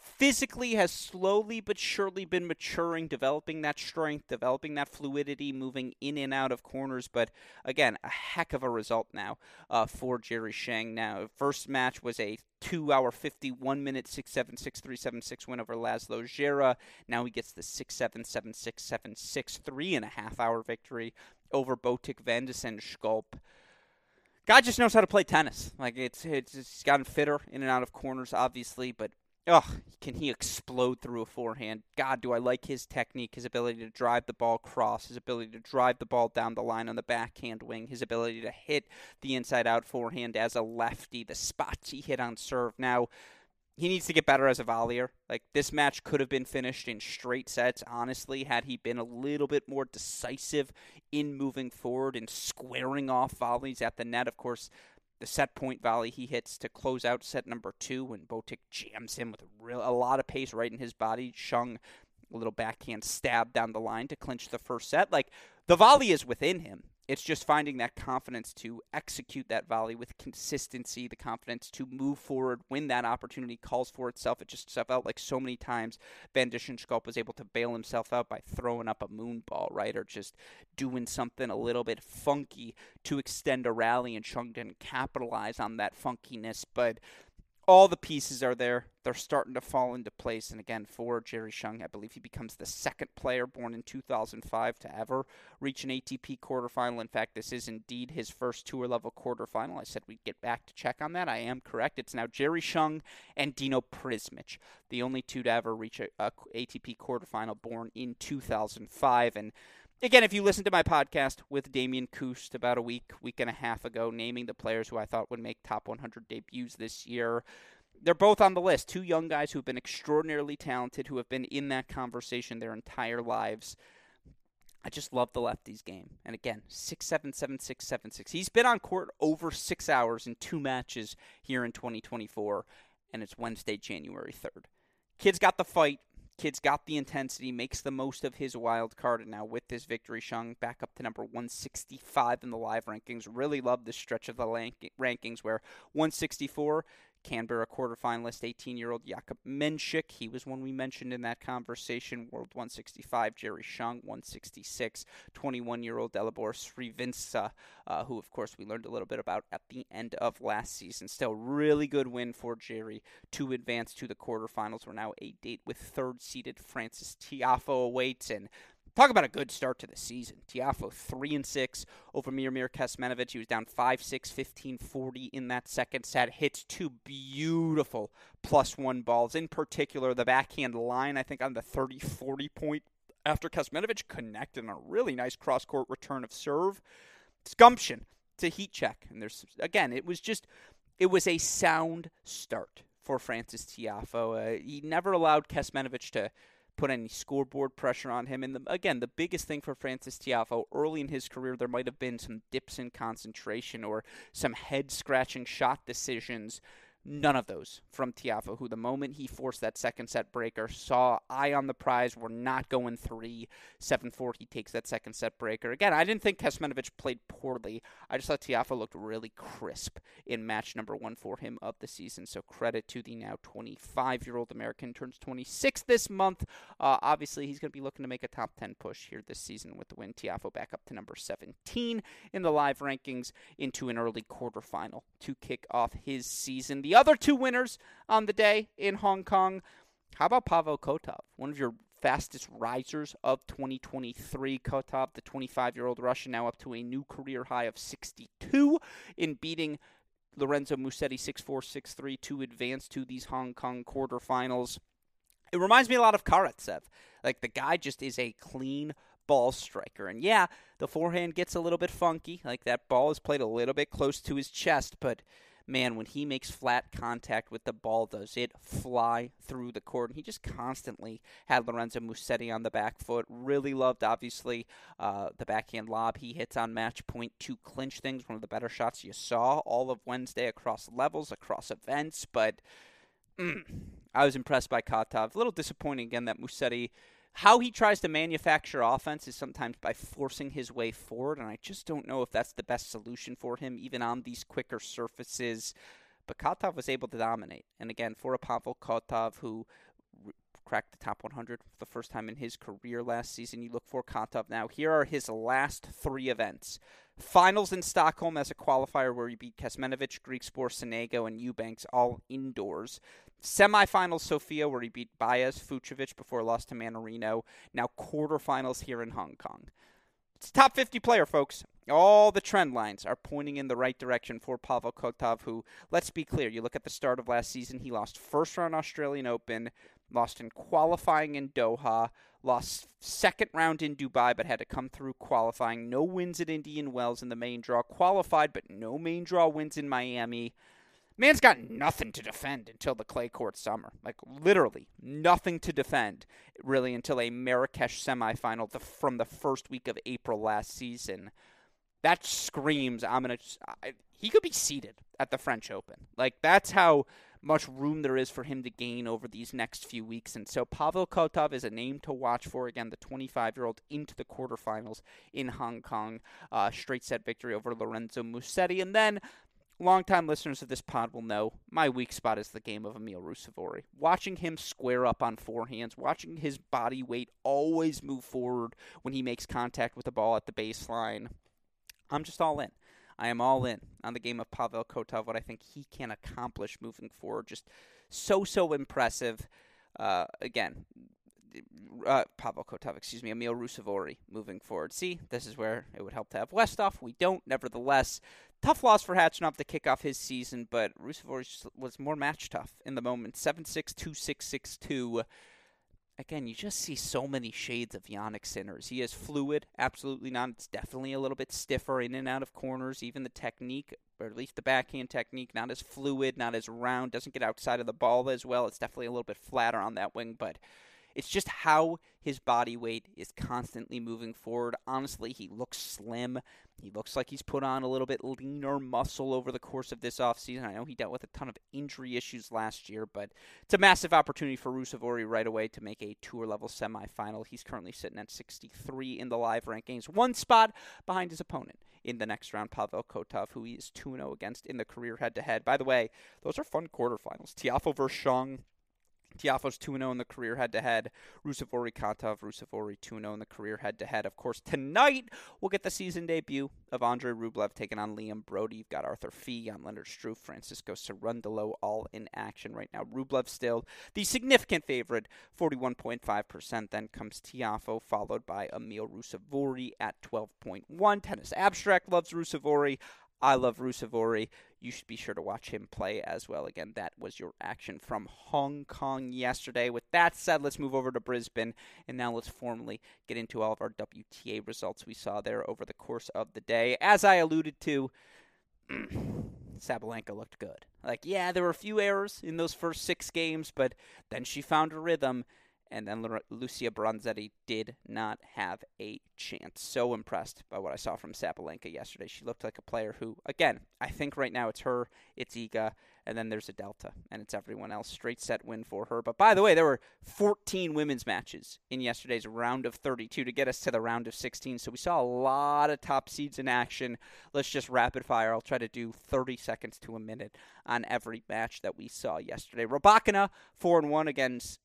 physically has slowly but surely been maturing, developing that strength, developing that fluidity, moving in and out of corners. But again, a heck of a result now uh, for Jerry Shang. Now, first match was a two hour, 51 minute, 6 7 6 3 7 6 win over Laslo Djere. Now he gets the 6 7 7 6 7 6 three and a half hour victory over Botic van de Zandschulp. God just knows how to play tennis. Like it's it's, it's gotten fitter in and out of corners, obviously, but Ugh, can he explode through a forehand? God, do I like his technique, his ability to drive the ball cross, his ability to drive the ball down the line on the backhand wing, his ability to hit the inside out forehand as a lefty, the spots he hit on serve. Now, he needs to get better as a volleyer. Like this match could have been finished in straight sets, honestly, had he been a little bit more decisive in moving forward and squaring off volleys at the net. Of course, the set point volley he hits to close out set number two when Botic jams him with a, real, a lot of pace right in his body. Shang, a little backhand stab down the line to clinch the first set. Like the volley is within him. It's just finding that confidence to execute that volley with consistency, the confidence to move forward when that opportunity calls for itself. It just felt like so many times Van Zandschulp was able to bail himself out by throwing up a moon ball, right? Or just doing something a little bit funky to extend a rally, and Shang didn't capitalize on that funkiness. But all the pieces are there. They're starting to fall into place. And again, for Jerry Shang, I believe he becomes the second player born in 2005 to ever reach an ATP quarterfinal. In fact, this is indeed his first tour level quarterfinal. I said we'd get back to check on that. I am correct. It's now Jerry Shang and Dino Prizmic, the only two to ever reach a, a ATP quarterfinal born in 2005. And again, if you listen to my podcast with Damian Kust about a week, week and a half ago, naming the players who I thought would make top 100 debuts this year, they're both on the list. Two young guys who've been extraordinarily talented, who have been in that conversation their entire lives. I just love the lefties game. And again, six seven seven six seven six. He's been on court over six hours in two matches here in 2024, and it's Wednesday, January 3rd. Kid's got the fight. Kid's got the intensity, makes the most of his wild card, and now with this victory, Shang back up to number 165 in the live rankings. Really love this stretch of the rankings where 164 Canberra quarterfinalist, 18 year old Jakub Mensik. He was one we mentioned in that conversation. World 165, Jerry Shang, 166. 21 year old Dalibor Svrcina, uh, who, of course, we learned a little bit about at the end of last season. Still, really good win for Jerry to advance to the quarterfinals. We're now a date with third seeded Francis Tiafoe awaits. And Talk about a good start to the season. Tiafoe 3 and 6 over Miomir Kecmanovic. He was down 5 6, 15 40 in that second set. Hits two beautiful plus one balls. In particular, the backhand line, I think, on the 30 40 point after Kecmanovic connected on a really nice cross court return of serve. Scumption to heat check. And there's, again, it was just, it was a sound start for Francis Tiafoe. Uh, he never allowed Kecmanovic to put any scoreboard pressure on him. And the, again, the biggest thing for Frances Tiafoe early in his career, there might have been some dips in concentration or some head scratching shot decisions None of those from Tiafoe, who the moment he forced that second set breaker, saw eye on the prize. We're not going three. 7 4, he takes that second set breaker. Again, I didn't think Kecmanovic played poorly. I just thought Tiafoe looked really crisp in match number one for him of the season. So credit to the now 25 year old American. Turns 26 this month. Uh, obviously, he's going to be looking to make a top 10 push here this season with the win. Tiafoe back up to number 17 in the live rankings into an early quarterfinal to kick off his season. The other two winners on the day in Hong Kong. How about Pavel Kotov, one of your fastest risers of 2023. Kotov, the 25 year old Russian, now up to a new career high of 62 in beating Lorenzo Musetti 6 4 6 3 to advance to these Hong Kong quarterfinals. It reminds me a lot of Karatsev. Like the guy just is a clean ball striker. And yeah, the forehand gets a little bit funky. Like that ball is played a little bit close to his chest, but man, when he makes flat contact with the ball, does it fly through the court? And he just constantly had Lorenzo Musetti on the back foot. Really loved, obviously, uh, the backhand lob he hits on match point to clinch things. One of the better shots you saw all of Wednesday across levels, across events. But mm, I was impressed by Kotov. A little disappointing again that Musetti how he tries to manufacture offense is sometimes by forcing his way forward, and I just don't know if that's the best solution for him, even on these quicker surfaces. But Kotov was able to dominate. And again, for a Pavel Kotov who cracked the top 100 for the first time in his career last season, you look for Kotov now. Here are his last three events. Finals in Stockholm as a qualifier where he beat Kecmanovic, Griekspoor, Sonego, and Eubanks all indoors. Semifinals Sofia, where he beat Baez, Fucsovics before lost to Mannarino. Now quarterfinals here in Hong Kong. It's a top 50 player, folks. All the trend lines are pointing in the right direction for Pavel Kotov, who, let's be clear, you look at the start of last season, he lost first round Australian Open, lost in qualifying in Doha, lost second round in Dubai, but had to come through qualifying. No wins at Indian Wells in the main draw, qualified, but no main draw wins in Miami. Man's got nothing to defend until the clay court summer. Like literally nothing to defend really until a Marrakesh semifinal the, from the first week of April last season. That screams I'm gonna. He could be seated at the French Open. Like that's how much room there is for him to gain over these next few weeks. And so Pavel Kotov is a name to watch for. Again, the 25 year old into the quarterfinals in Hong Kong. Uh, straight set victory over Lorenzo Musetti. And then Longtime listeners of this pod will know my weak spot is the game of Emil Ruusuvuori. Watching him square up on forehands, watching his body weight always move forward when he makes contact with the ball at the baseline, I'm just all in. I am all in on the game of Pavel Kotov, what I think he can accomplish moving forward. Just so, so impressive. Uh, again, uh, Pavel Kotov, excuse me, Emil Ruusuvuori moving forward. See, this is where it would help to have Westhoff. We don't. Nevertheless, tough loss for Khachanov to kick off his season, but Ruusuvuori was more match tough in the moment. 7 6 2 6 6 2 again, you just see so many shades of Jannik Sinner's. He is fluid, absolutely not. It's definitely a little bit stiffer in and out of corners. Even the technique, or at least the backhand technique, not as fluid, not as round, doesn't get outside of the ball as well. It's definitely a little bit flatter on that wing, but it's just how his body weight is constantly moving forward. Honestly, he looks slim. He looks like he's put on a little bit leaner muscle over the course of this offseason. I know he dealt with a ton of injury issues last year, but it's a massive opportunity for Ruusuvuori right away to make a tour level semifinal. He's currently sitting at 63 in the live rankings, one spot behind his opponent in the next round, Pavel Kotov, who he is 2 0 against in the career head to head. By the way, those are fun quarterfinals. Tiafoe versus Shang Tiafoe's 2 0 in the career head to head. Ruusuvuori Kotov, Ruusuvuori 2 0 in the career head to head. Of course, tonight we'll get the season debut of Andre Rublev taking on Liam Broady. You've got Arthur Fils on Lennard Struff, Francisco Cerundolo all in action right now. Rublev still the significant favorite, 41.5%. Then comes Tiafoe, followed by Emil Ruusuvuori at 12.1. Tennis Abstract loves Ruusuvuori. I love Ruusuvuori. You should be sure to watch him play as well. Again, that was your action from Hong Kong yesterday. With that said, let's move over to Brisbane, and now let's formally get into all of our WTA results we saw there over the course of the day. As I alluded to, [CLEARS THROAT] Sabalenka looked good. Like, yeah, there were a few errors in those first six games, but then she found a rhythm and then Lucia Bronzetti did not have a chance. So impressed by what I saw from Sabalenka yesterday. She looked like a player who, again, I think right now it's her, it's Iga, and then there's a Delta, and it's everyone else. Straight set win for her. But by the way, there were 14 women's matches in yesterday's round of 32 to get us to the round of 16. So we saw a lot of top seeds in action. Let's just rapid fire. I'll try to do 30 seconds to a minute on every match that we saw yesterday. Rybakina, 4 and 1 against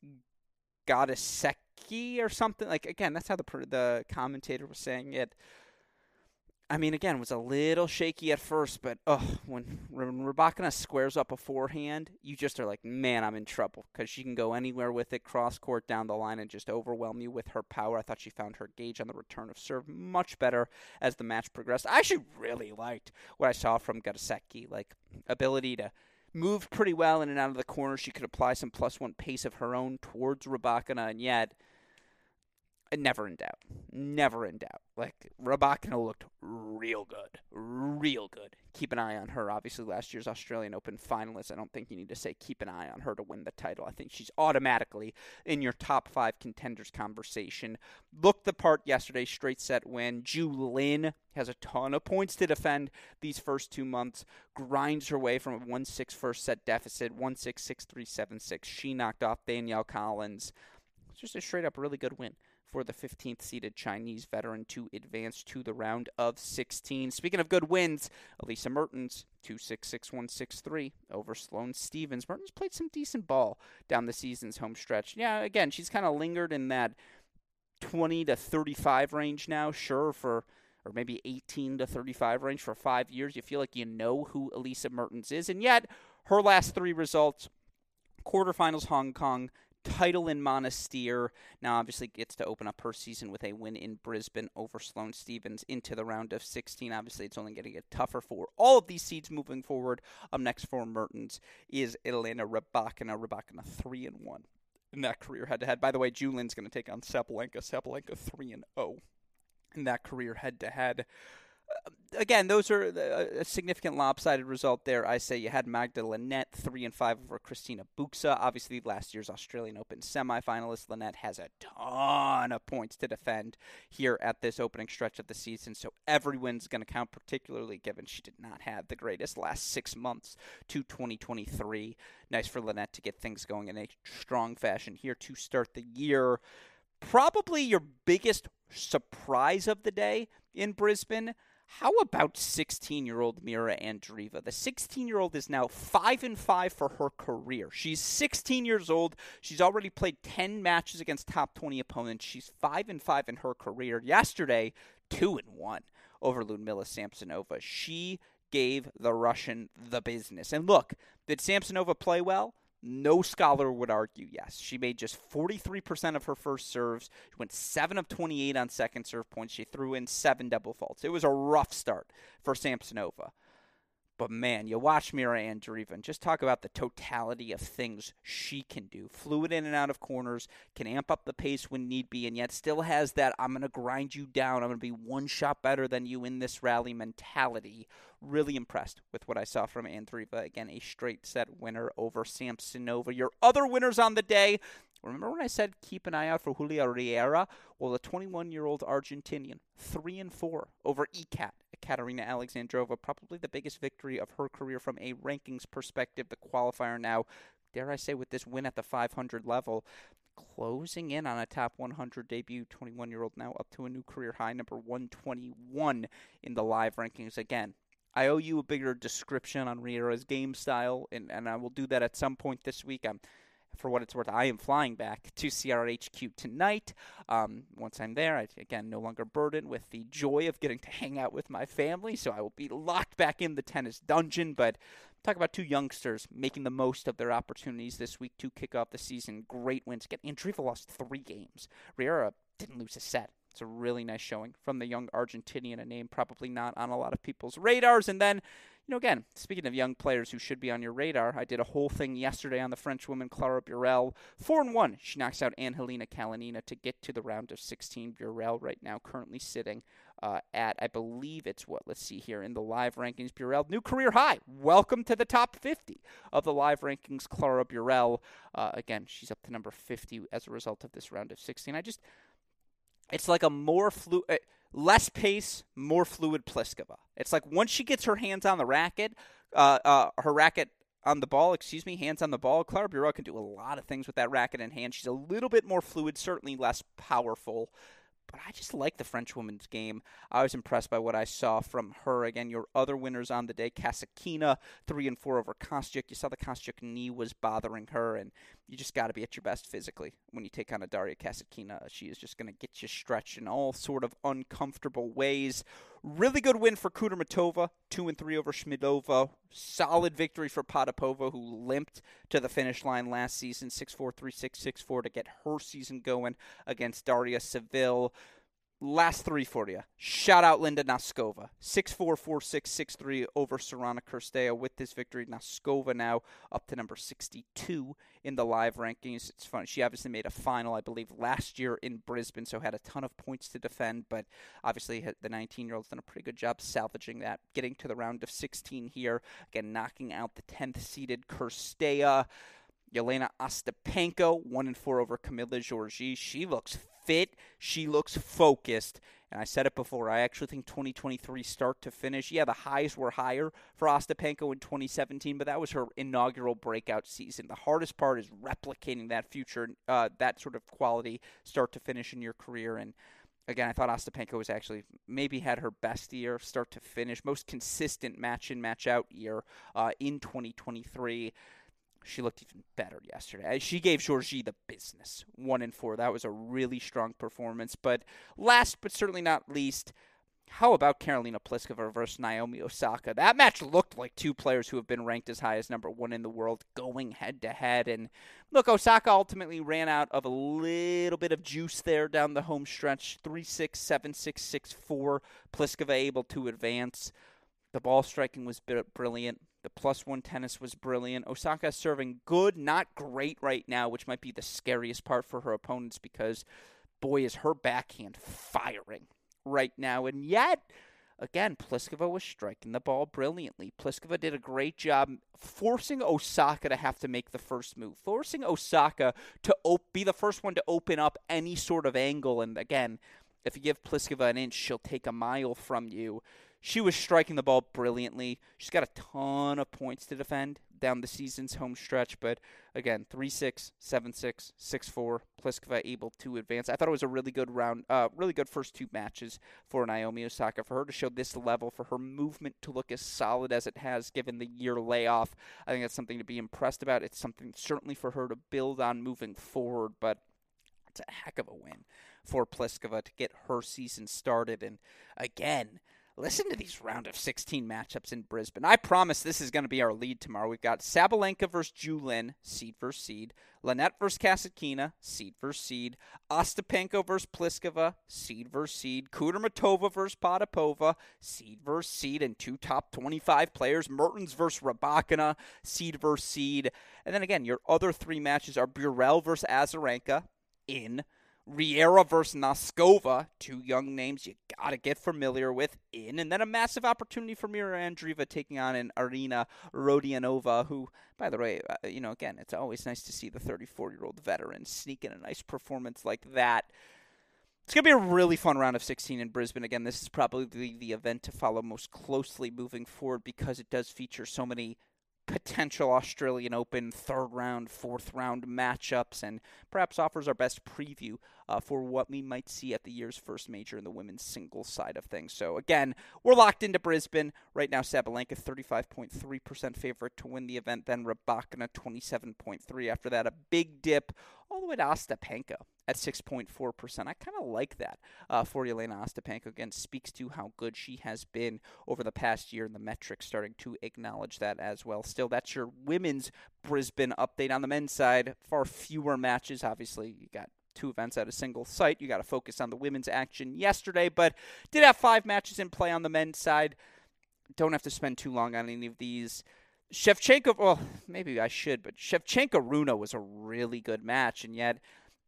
Godosecki or something. Like again, that's how the the commentator was saying it. I mean, again, was a little shaky at first, but oh, when, when Rybakina squares up a forehand, you just are like, man, I'm in trouble because she can go anywhere with it, cross court down the line, and just overwhelm you with her power. I thought she found her gauge on the return of serve much better as the match progressed. I actually really liked what I saw from Godosecki, like ability to moved pretty well in and out of the corner. She could apply some plus one pace of her own towards Rybakina, and yet never in doubt. Never in doubt. Like Rybakina looked real good, real good. Keep an eye on her. Obviously, last year's Australian Open finalist. I don't think you need to say keep an eye on her to win the title. I think she's automatically in your top five contenders conversation. Looked the part yesterday, straight set win. Zhu Lin has a ton of points to defend these first two months. Grinds her way from a 1 6 first set deficit, 1 6 6 3 7 6. She knocked off Danielle Collins. It's just a straight up really good win for the 15th seeded Chinese veteran to advance to the round of 16. Speaking of good wins, Elise Mertens 266163 over Sloane Stevens. Mertens played some decent ball down the season's home stretch. Yeah, again, she's kind of lingered in that 20 to 35 range now, sure for or maybe 18 to 35 range for 5 years. You feel like you know who Elise Mertens is and yet her last 3 results quarterfinals Hong Kong, title in Monastir. Now, obviously, gets to open up her season with a win in Brisbane over Sloane Stevens into the round of 16. Obviously, it's only going to get tougher for all of these seeds moving forward. Up next for Mertens is Elena Rybakina. Rybakina 3 and 1 in that career head to head. By the way, Zhu Lin's going to take on Sabalenka. Sabalenka 3 and 0 in that career head to head again, those are a significant lopsided result there. I say you had Magda Linette three and five over Cristina Bucsa. Obviously, last year's Australian Open semifinalist Linette has a ton of points to defend here at this opening stretch of the season. So every win's going to count, particularly given she did not have the greatest last six months to 2023. Nice for Linette to get things going in a strong fashion here to start the year. Probably your biggest surprise of the day in Brisbane how about 16-year-old Mira Andreeva? The 16-year-old is now 5 and 5 for her career. She's 16 years old. She's already played 10 matches against top 20 opponents. She's 5 and 5 in her career. Yesterday, 2 and 1 over Ludmila Samsonova. She gave the Russian the business. And look, did Samsonova play well? No scholar would argue yes. She made just 43% of her first serves. She went 7 of 28 on second serve points. She threw in seven double faults. It was a rough start for Samsonova. But man, you watch Mira Andreeva and just talk about the totality of things she can do. Fluid in and out of corners, can amp up the pace when need be, and yet still has that I'm going to grind you down. I'm going to be one shot better than you in this rally mentality. Really impressed with what I saw from Andreeva. Again, a straight set winner over Samsonova. Your other winners on the day Remember when I said keep an eye out for Julia Riera? Well, the 21-year-old Argentinian, three and four over ECAT, Katerina Alexandrova, probably the biggest victory of her career from a rankings perspective. The qualifier now, dare I say, with this win at the 500 level, closing in on a top 100 debut. 21-year-old now up to a new career high, number 121 in the live rankings again. I owe you a bigger description on Riera's game style, and, and I will do that at some point this week. I'm for what it's worth, I am flying back to CRHQ tonight. Um, once I'm there, I, again, no longer burdened with the joy of getting to hang out with my family, so I will be locked back in the tennis dungeon. But talk about two youngsters making the most of their opportunities this week to kick off the season. Great wins. Again, Andreeva lost three games. Riera didn't lose a set. It's a really nice showing from the young Argentinian, a name probably not on a lot of people's radars. And then you know, again, speaking of young players who should be on your radar, I did a whole thing yesterday on the French woman Clara Burel. Four and one, she knocks out Angelina Kalinina to get to the round of 16. Burel right now currently sitting uh, at, I believe it's what, let's see here in the live rankings. Burel, new career high. Welcome to the top 50 of the live rankings. Clara Burel, uh, again, she's up to number 50 as a result of this round of 16. I just, it's like a more fluid. Uh, less pace, more fluid Pliskova. It's like once she gets her hands on the racket, uh, uh, her racket on the ball, excuse me, hands on the ball, Clara Burel can do a lot of things with that racket in hand. She's a little bit more fluid, certainly less powerful. But I just like the French woman's game. I was impressed by what I saw from her. Again, your other winners on the day, Kasatkina, three and four over Kostyuk. You saw the Kostyuk knee was bothering her, and you just got to be at your best physically when you take on a Daria Kasatkina. She is just going to get you stretched in all sort of uncomfortable ways. Really good win for Kudermetova, two and three over Schmiedlova. Solid victory for Potapova, who limped to the finish line last season, 6-4, 3-6, 6-4 to get her season going against Daria Saville. Last three for you. Shout out Linda Noskova. 6 4 4 6 6 3 over Sorana Cirstea with this victory. Noskova now up to number 62 in the live rankings. It's funny. She obviously made a final, I believe, last year in Brisbane, so had a ton of points to defend, but obviously the 19 year old's done a pretty good job salvaging that, getting to the round of 16 here. Again, knocking out the 10th seeded Cirstea. Jelena Ostapenko, 1 and 4 over Camila Giorgi. She looks fit. She looks focused. And I said it before, I actually think 2023 start to finish. Yeah, the highs were higher for Ostapenko in 2017, but that was her inaugural breakout season. The hardest part is replicating that future, uh, that sort of quality start to finish in your career. And again, I thought Ostapenko was actually maybe had her best year, start to finish, most consistent match in, match out year uh, in 2023 she looked even better yesterday. Uh, she gave Giorgi the business. One and four. That was a really strong performance. But last but certainly not least, how about Karolina Pliskova versus Naomi Osaka? That match looked like two players who have been ranked as high as number one in the world going head to head. And look, Osaka ultimately ran out of a little bit of juice there down the home stretch 3 6, 7 6, 6 4. Pliskova able to advance. The ball striking was brilliant. The plus one tennis was brilliant. Osaka serving good, not great right now, which might be the scariest part for her opponents because, boy, is her backhand firing right now. And yet, again, Pliskova was striking the ball brilliantly. Pliskova did a great job forcing Osaka to have to make the first move, forcing Osaka to op- be the first one to open up any sort of angle. And again, if you give Pliskova an inch, she'll take a mile from you. She was striking the ball brilliantly. She's got a ton of points to defend down the season's home stretch, but again, 3 6, 7 6, 6 4. Pliskova able to advance. I thought it was a really good round, uh, really good first two matches for Naomi Osaka. For her to show this level, for her movement to look as solid as it has given the year layoff, I think that's something to be impressed about. It's something certainly for her to build on moving forward, but it's a heck of a win for Pliskova to get her season started. And again, listen to these round of 16 matchups in Brisbane. I promise this is going to be our lead tomorrow. We've got Sabalenka versus Zhu Lin, seed versus seed. Linette versus Kasatkina, seed versus seed. Ostapenko versus Pliskova, seed versus seed. Kudermetova versus Potapova, seed versus seed. And two top 25 players. Mertens versus Rybakina, seed versus seed. And then again, your other three matches are Burel versus Azarenka in Riera versus Noskova, two young names you got to get familiar with in, and then a massive opportunity for Mira Andreeva taking on an Arina Rodionova, who, by the way, uh, you know, again, it's always nice to see the 34 year old veteran sneak in a nice performance like that. It's going to be a really fun round of 16 in Brisbane. Again, this is probably the event to follow most closely moving forward because it does feature so many potential Australian Open third round, fourth round matchups, and perhaps offers our best preview uh, for what we might see at the year's first major in the women's singles side of things. So, again, we're locked into Brisbane. Right now, Sabalenka 35.3% favorite to win the event, then Rybakina 27.3. After that, a big dip all the way to Ostapenko at 6.4%. I kind of like that uh, for Elena Ostapenko. Again, speaks to how good she has been over the past year, and the metrics starting to acknowledge that as well. Still, that's your women's Brisbane update. On the men's side, far fewer matches. Obviously, you got two events at a single site. You got to focus on the women's action yesterday, but did have five matches in play on the men's side. Don't have to spend too long on any of these. Shevchenko, well, maybe I should, but Shevchenko Rune was a really good match, and yet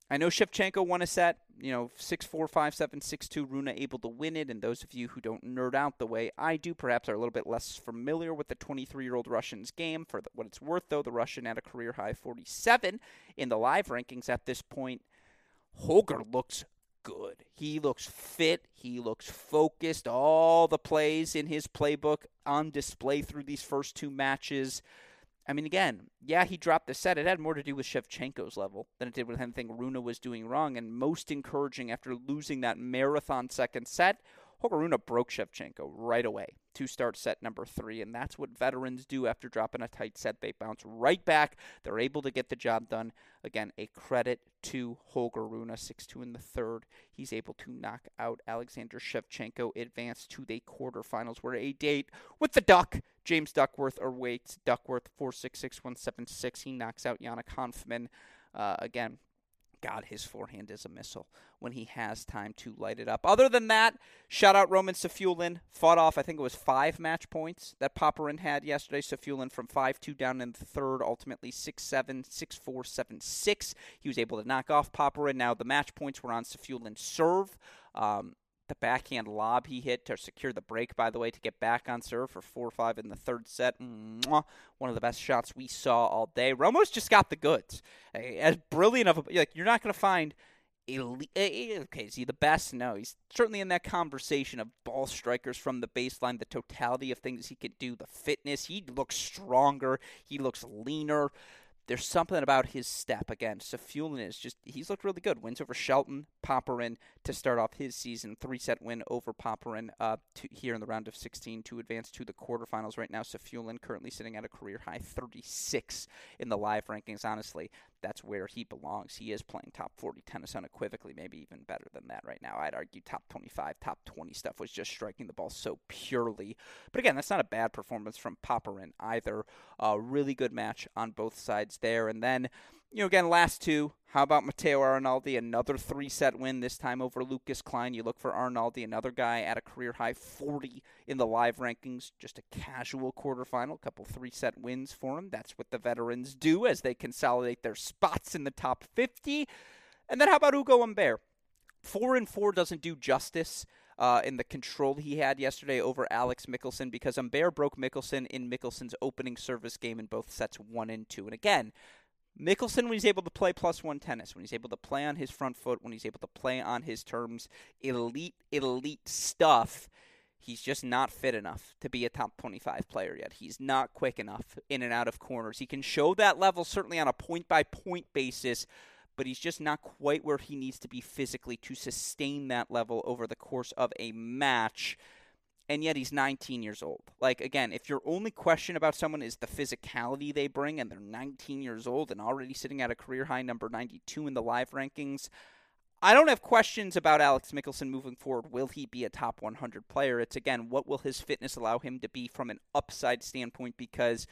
I know Shevchenko won a set, you know, 6 4, 5 7, 6 2. Rune able to win it. And those of you who don't nerd out the way I do, perhaps are a little bit less familiar with the 23 year old Russian's game. For what it's worth, though, the Russian at a career high 47 in the live rankings at this point. Holger looks good. He looks fit. He looks focused. All the plays in his playbook on display through these first two matches. I mean, again, yeah, he dropped the set. It had more to do with Shevchenko's level than it did with anything Rune was doing wrong. And most encouraging after losing that marathon second set, Holger Rune broke Shevchenko right away to start set number three. And that's what veterans do after dropping a tight set. They bounce right back. They're able to get the job done. Again, a credit to Holger Rune, 6 2 in the third. He's able to knock out Alexander Shevchenko, advance to the quarterfinals, where a date with the Duck, James Duckworth, awaits Duckworth 4 6 6 1 7 6. He knocks out Yannick Hanfmann. Uh, again, God, his forehand is a missile when he has time to light it up. Other than that, shout out Roman Safiullin. Fought off, I think it was five match points that Popyrin had yesterday. Safiullin from 5 2 down in the third, ultimately 6 7, 6 4, 7 6. He was able to knock off Popyrin. Now, the match points were on Safiullin's serve. Um, the backhand lob he hit to secure the break, by the way, to get back on serve for 4 5 in the third set. Mwah. One of the best shots we saw all day. Ramos just got the goods. As brilliant of a. Like, you're not going to find. Elite, okay, is he the best? No, he's certainly in that conversation of ball strikers from the baseline, the totality of things he can do, the fitness. He looks stronger, he looks leaner there's something about his step. Again, Safiullin is just, he's looked really good. Wins over Shelton, Popyrin to start off his season. Three set win over Popyrin uh, to, here in the round of 16 to advance to the quarterfinals. Right now, Safiullin currently sitting at a career high 36 in the live rankings. Honestly, that's where he belongs. He is playing top 40 tennis unequivocally, maybe even better than that right now. I'd argue top 25, top 20 stuff was just striking the ball so purely. But again, that's not a bad performance from Popyrin either. A really good match on both sides there. And then, you know, again, last two. How about Matteo Arnaldi? Another three set win, this time over Lukas Klein. You look for Arnaldi, another guy at a career high 40 in the live rankings. Just a casual quarterfinal, a couple three set wins for him. That's what the veterans do as they consolidate their spots in the top 50. And then how about Ugo Humbert? Four and four doesn't do justice. Uh, in the control he had yesterday over Alex Michelsen because Humbert broke Michelsen in Michelsen's opening service game in both sets one and two. And again, Michelsen, when he's able to play plus one tennis, when he's able to play on his front foot, when he's able to play on his terms, elite, elite stuff, he's just not fit enough to be a top 25 player yet. He's not quick enough in and out of corners. He can show that level certainly on a point by point basis, but he's just not quite where he needs to be physically to sustain that level over the course of a match and yet he's 19 years old. Like again, if your only question about someone is the physicality they bring and they're 19 years old and already sitting at a career high number 92 in the live rankings, I don't have questions about Alex Michelsen moving forward. Will he be a top 100 player? It's again, what will his fitness allow him to be from an upside standpoint? Because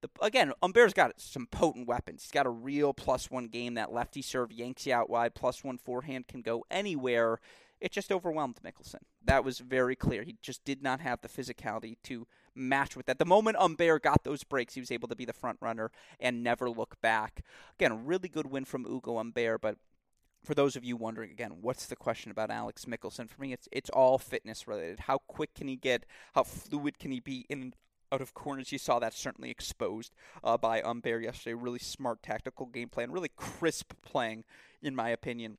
the, again, Humbert's got some potent weapons. He's got a real plus one game. That lefty serve yanks you out wide. Plus one forehand can go anywhere. It just overwhelmed Michelsen. That was very clear. He just did not have the physicality to match with that. The moment Humbert got those breaks, he was able to be the front runner and never look back. Again, a really good win from Ugo Humbert, but for those of you wondering again, what's the question about Alex Michelsen? For me, it's it's all fitness related. How quick can he get? How fluid can he be in out of corners? You saw that certainly exposed uh, by Humbert yesterday. Really smart tactical game plan, really crisp playing, in my opinion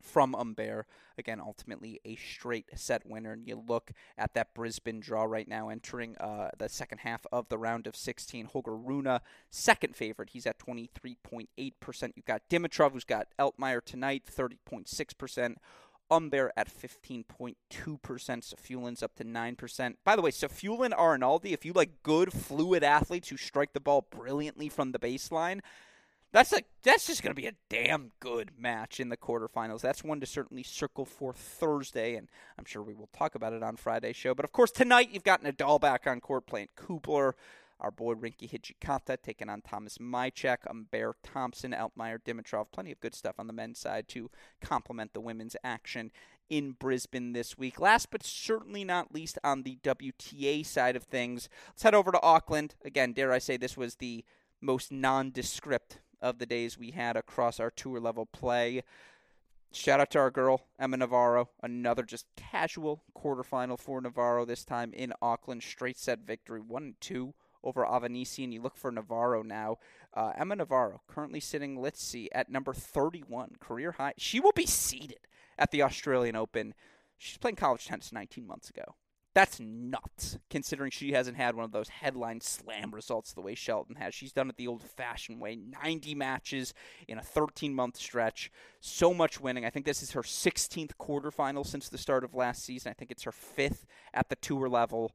from Humbert. Again, ultimately a straight set winner. And you look at that Brisbane draw right now, entering uh, the second half of the round of 16. Holger Rune, second favorite. He's at 23.8%. You've got Dimitrov, who's got Altmaier tonight, 30.6%. Humbert at 15.2%. Safiullin's up to 9%. By the way, Safiullin, Arnaldi, if you like good, fluid athletes who strike the ball brilliantly from the baseline, that's a that's just going to be a damn good match in the quarterfinals. That's one to certainly circle for Thursday, and I'm sure we will talk about it on Friday's show. But of course, tonight you've got Nadal back on court playing Kubler. Our boy Rinky Hijikata taking on Tomas Machac, Humbert Thompson, Altmaier Dimitrov. Plenty of good stuff on the men's side to complement the women's action in Brisbane this week. Last but certainly not least on the WTA side of things, let's head over to Auckland. Again, dare I say this was the most nondescript of the days we had across our tour level play. Shout out to our girl, Emma Navarro. Another just casual quarterfinal for Navarro, this time in Auckland. Straight set victory, 1 and 2 over Avanisi. And you look for Navarro now. Uh, Emma Navarro, currently sitting, let's see, at number 31, career high. She will be seated at the Australian Open. She's playing college tennis 19 months ago. That's nuts, considering she hasn't had one of those headline slam results the way Shelton has. She's done it the old fashioned way 90 matches in a 13 month stretch. So much winning. I think this is her 16th quarterfinal since the start of last season. I think it's her fifth at the tour level.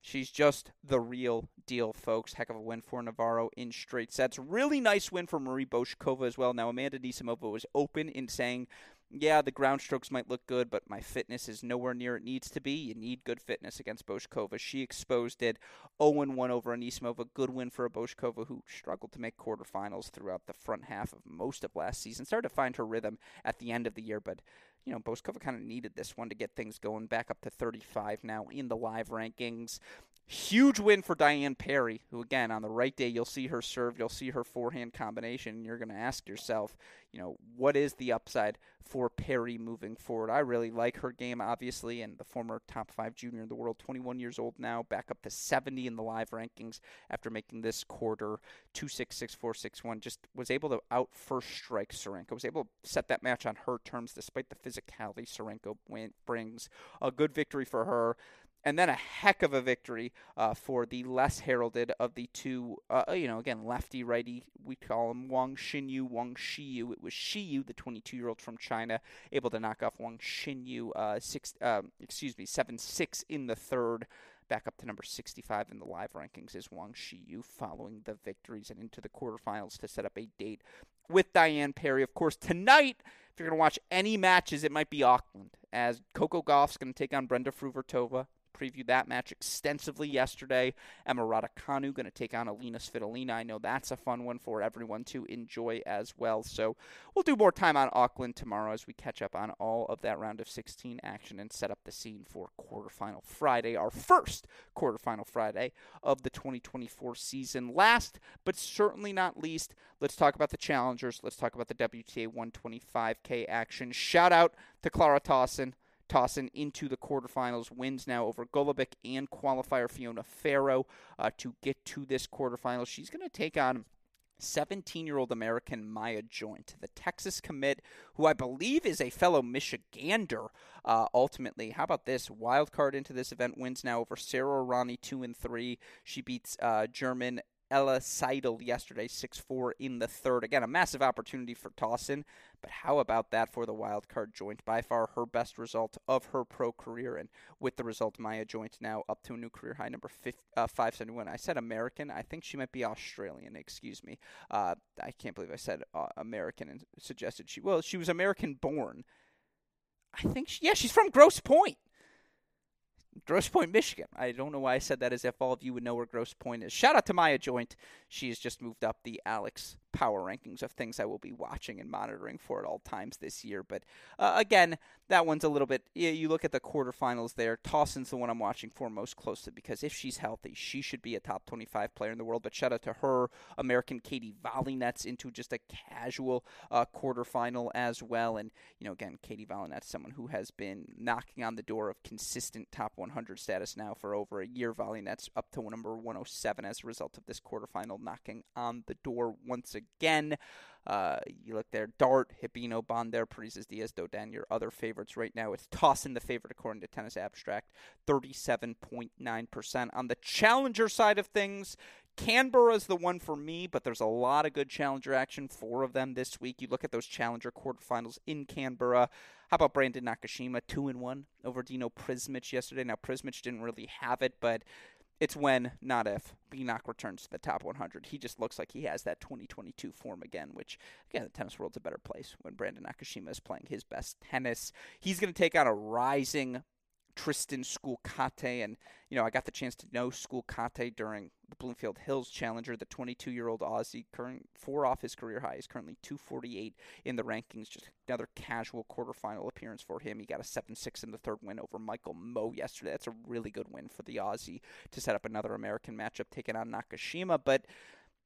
She's just the real deal, folks. Heck of a win for Navarro in straight sets. Really nice win for Marie Bouzkova as well. Now, Amanda Anisimova was open in saying yeah, the ground strokes might look good, but my fitness is nowhere near it needs to be. You need good fitness against Bouzkova. She exposed it. 0-1 over Anisimova. Good win for a Bouzkova who struggled to make quarterfinals throughout the front half of most of last season. Started to find her rhythm at the end of the year, but you know, Bouzkova kind of needed this one to get things going back up to 35 now in the live rankings. Huge win for Diane Parry, who, again, on the right day, you'll see her serve, you'll see her forehand combination, and you're going to ask yourself, you know, what is the upside for Parry moving forward? I really like her game, obviously, and the former top five junior in the world, 21 years old now, back up to 70 in the live rankings after making this quarter 2 6 6 4 6 1. Just was able to out first strike Sarenko, was able to set that match on her terms despite the physicality Sarenko brings. A good victory for her and then a heck of a victory uh, for the less heralded of the two, uh, you know, again, lefty righty. We call him Wang Xinyu, Wang Xiyu. It was Xiyu, the 22 year old from China, able to knock off Wang Xinyu, uh, six, um, excuse me, 7 6 in the third. Back up to number 65 in the live rankings is Wang Xiyu following the victories and into the quarterfinals to set up a date with Diane Parry. Of course, tonight, if you're going to watch any matches, it might be Auckland, as Coco Gauff's going to take on Brenda Fruhvirtova previewed that match extensively yesterday. Emma Raducanu going to take on Alina Svitolina. I know that's a fun one for everyone to enjoy as well. So we'll do more time on Auckland tomorrow as we catch up on all of that round of 16 action and set up the scene for quarterfinal Friday, our first quarterfinal Friday of the 2024 season. Last but certainly not least, let's talk about the challengers. Let's talk about the WTA 125K action. Shout out to Clara Tauson Tauson into the quarterfinals, wins now over Golubic and qualifier Fiona Ferro uh, to get to this quarterfinal. She's going to take on 17 year old American Maya Joint, the Texas commit, who I believe is a fellow Michigander. Uh, ultimately, how about this wild card into this event? Wins now over Sarah Errani two and three. She beats uh, German Ella Seidel yesterday, 6 4 in the third. Again, a massive opportunity for Tauson, but how about that for the wild card joint? By far her best result of her pro career, and with the result, Maya joint now up to a new career high, number uh, 571. I said American. I think she might be Australian, excuse me. Uh, I can't believe I said uh, American and suggested she, well, she was American born. I think, she, yeah, she's from Grosse Pointe. Grosse Pointe, Michigan. I don't know why I said that as if all of you would know where Grosse Pointe is. Shout out to Maya Joint. She has just moved up the Alex power rankings of things I will be watching and monitoring for at all times this year. But uh, again, that one's a little bit. Yeah, you look at the quarterfinals there. Tauson's the one I'm watching for most closely because if she's healthy, she should be a top 25 player in the world. But shout out to her, American Katie Volynets into just a casual uh, quarterfinal as well. And you know, again, Katie Volynets, someone who has been knocking on the door of consistent top 100 status now for over a year. Volynets up to number 107 as a result of this quarterfinal knocking on the door once again. Uh, you look there, Dart, Hibino, Bondar, Parrizas Diaz, Dodin, your other favorites right now. It's tossing the favorite according to Tennis Abstract, 37.9%. On the challenger side of things, Canberra is the one for me, but there's a lot of good challenger action, four of them this week. You look at those challenger quarterfinals in Canberra. How about Brandon Nakashima, two and one over Dino Prizmic yesterday? Now Prizmic didn't really have it, but it's when, not if, Beanock returns to the top 100. He just looks like he has that 2022 form again, which, again, the tennis world's a better place when Brandon Nakashima is playing his best tennis. He's going to take on a rising Tristan Schoolkate. And, you know, I got the chance to know Schoolkate during the Bloomfield Hills Challenger, the 22 year old Aussie, current four off his career high. He's currently 248 in the rankings. Just another casual quarterfinal appearance for him. He got a 7 6 in the third win over Michael Mmoh yesterday. That's a really good win for the Aussie to set up another American matchup taking on Nakashima. But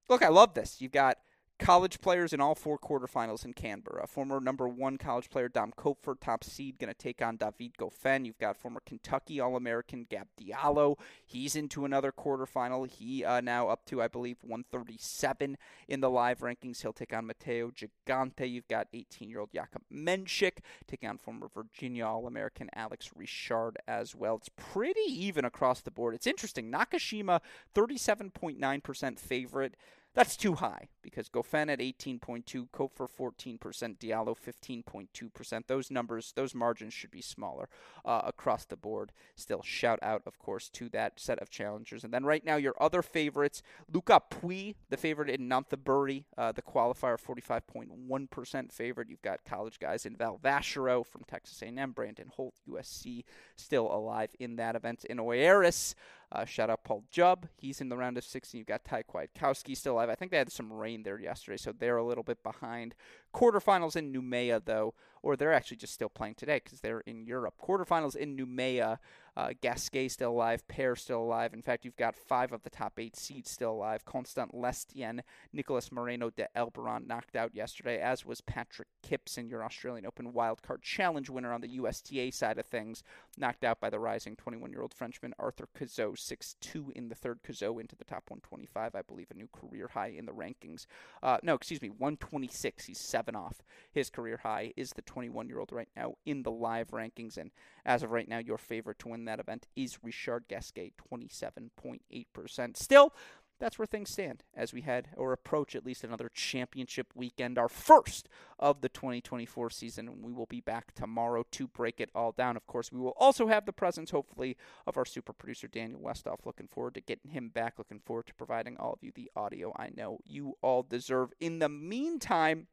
look, I love this. You've got college players in all four quarterfinals in Canberra. Former number one college player Dom Koepfer, top seed, going to take on David Goffin. You've got former Kentucky All American Gab Diallo. He's into another quarterfinal. He uh, now up to, I believe, 137 in the live rankings. He'll take on Matteo Gigante. You've got 18 year old Jakub Mensik taking on former Virginia All American Alex Ritschard as well. It's pretty even across the board. It's interesting. Nakashima, 37.9% favorite. That's too high because Goffin at 18.2, Koepfer 14%, Diallo 15.2%. Those numbers, those margins should be smaller uh, across the board. Still, shout out, of course, to that set of challengers. And then right now, your other favorites, Luca Pui, the favorite in Nonthaburi, uh, the qualifier 45.1% favorite. You've got college guys in Val Vacherot from Texas A&M, Brandon Holt, USC, still alive in that event. In Oeiras, uh, shout out Paul Jubb. He's in the round of 16. You've got Thai Kwiatkowski still alive. I think they had some rain there yesterday, so they're a little bit behind. Quarterfinals in Noumea, though, or they're actually just still playing today because they're in Europe. Quarterfinals in Noumea. Uh, Gasquet still alive, Paire still alive. In fact, you've got five of the top eight seeds still alive. Constant Lestienne, Nicolas Moreno de Alboran knocked out yesterday, as was Patrick Kypson, your Australian Open wildcard challenge winner on the USTA side of things, knocked out by the rising 21 year old Frenchman Arthur Cazaux, 6 2 in the third. Cazaux into the top 125, I believe, a new career high in the rankings. Uh, no, excuse me, 126. He's seven off his career high. Is the 21 year old right now in the live rankings. And as of right now, your favorite to win that event is Richard Gasquet, 27.8%. Still, that's where things stand as we head or approach at least another championship weekend, our first of the 2024 season. And we will be back tomorrow to break it all down. Of course, we will also have the presence, hopefully, of our super producer, Daniel Westoff. Looking forward to getting him back. Looking forward to providing all of you the audio I know you all deserve. In the meantime,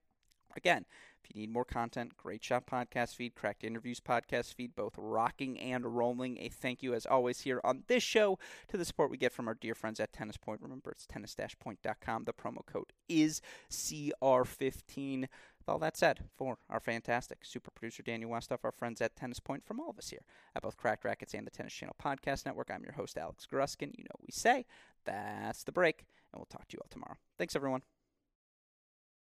again, if you need more content, Great Shot podcast feed, Cracked Interviews podcast feed, both rocking and rolling. A thank you, as always, here on this show to the support we get from our dear friends at Tennis Point. Remember, it's tennis-point.com. The promo code is CR15. With all that said, for our fantastic super producer Daniel Westoff, our friends at Tennis Point, from all of us here at both Cracked Racquets and the Tennis Channel Podcast Network, I'm your host, Alex Gruskin. You know what we say. That's the break, and we'll talk to you all tomorrow. Thanks, everyone.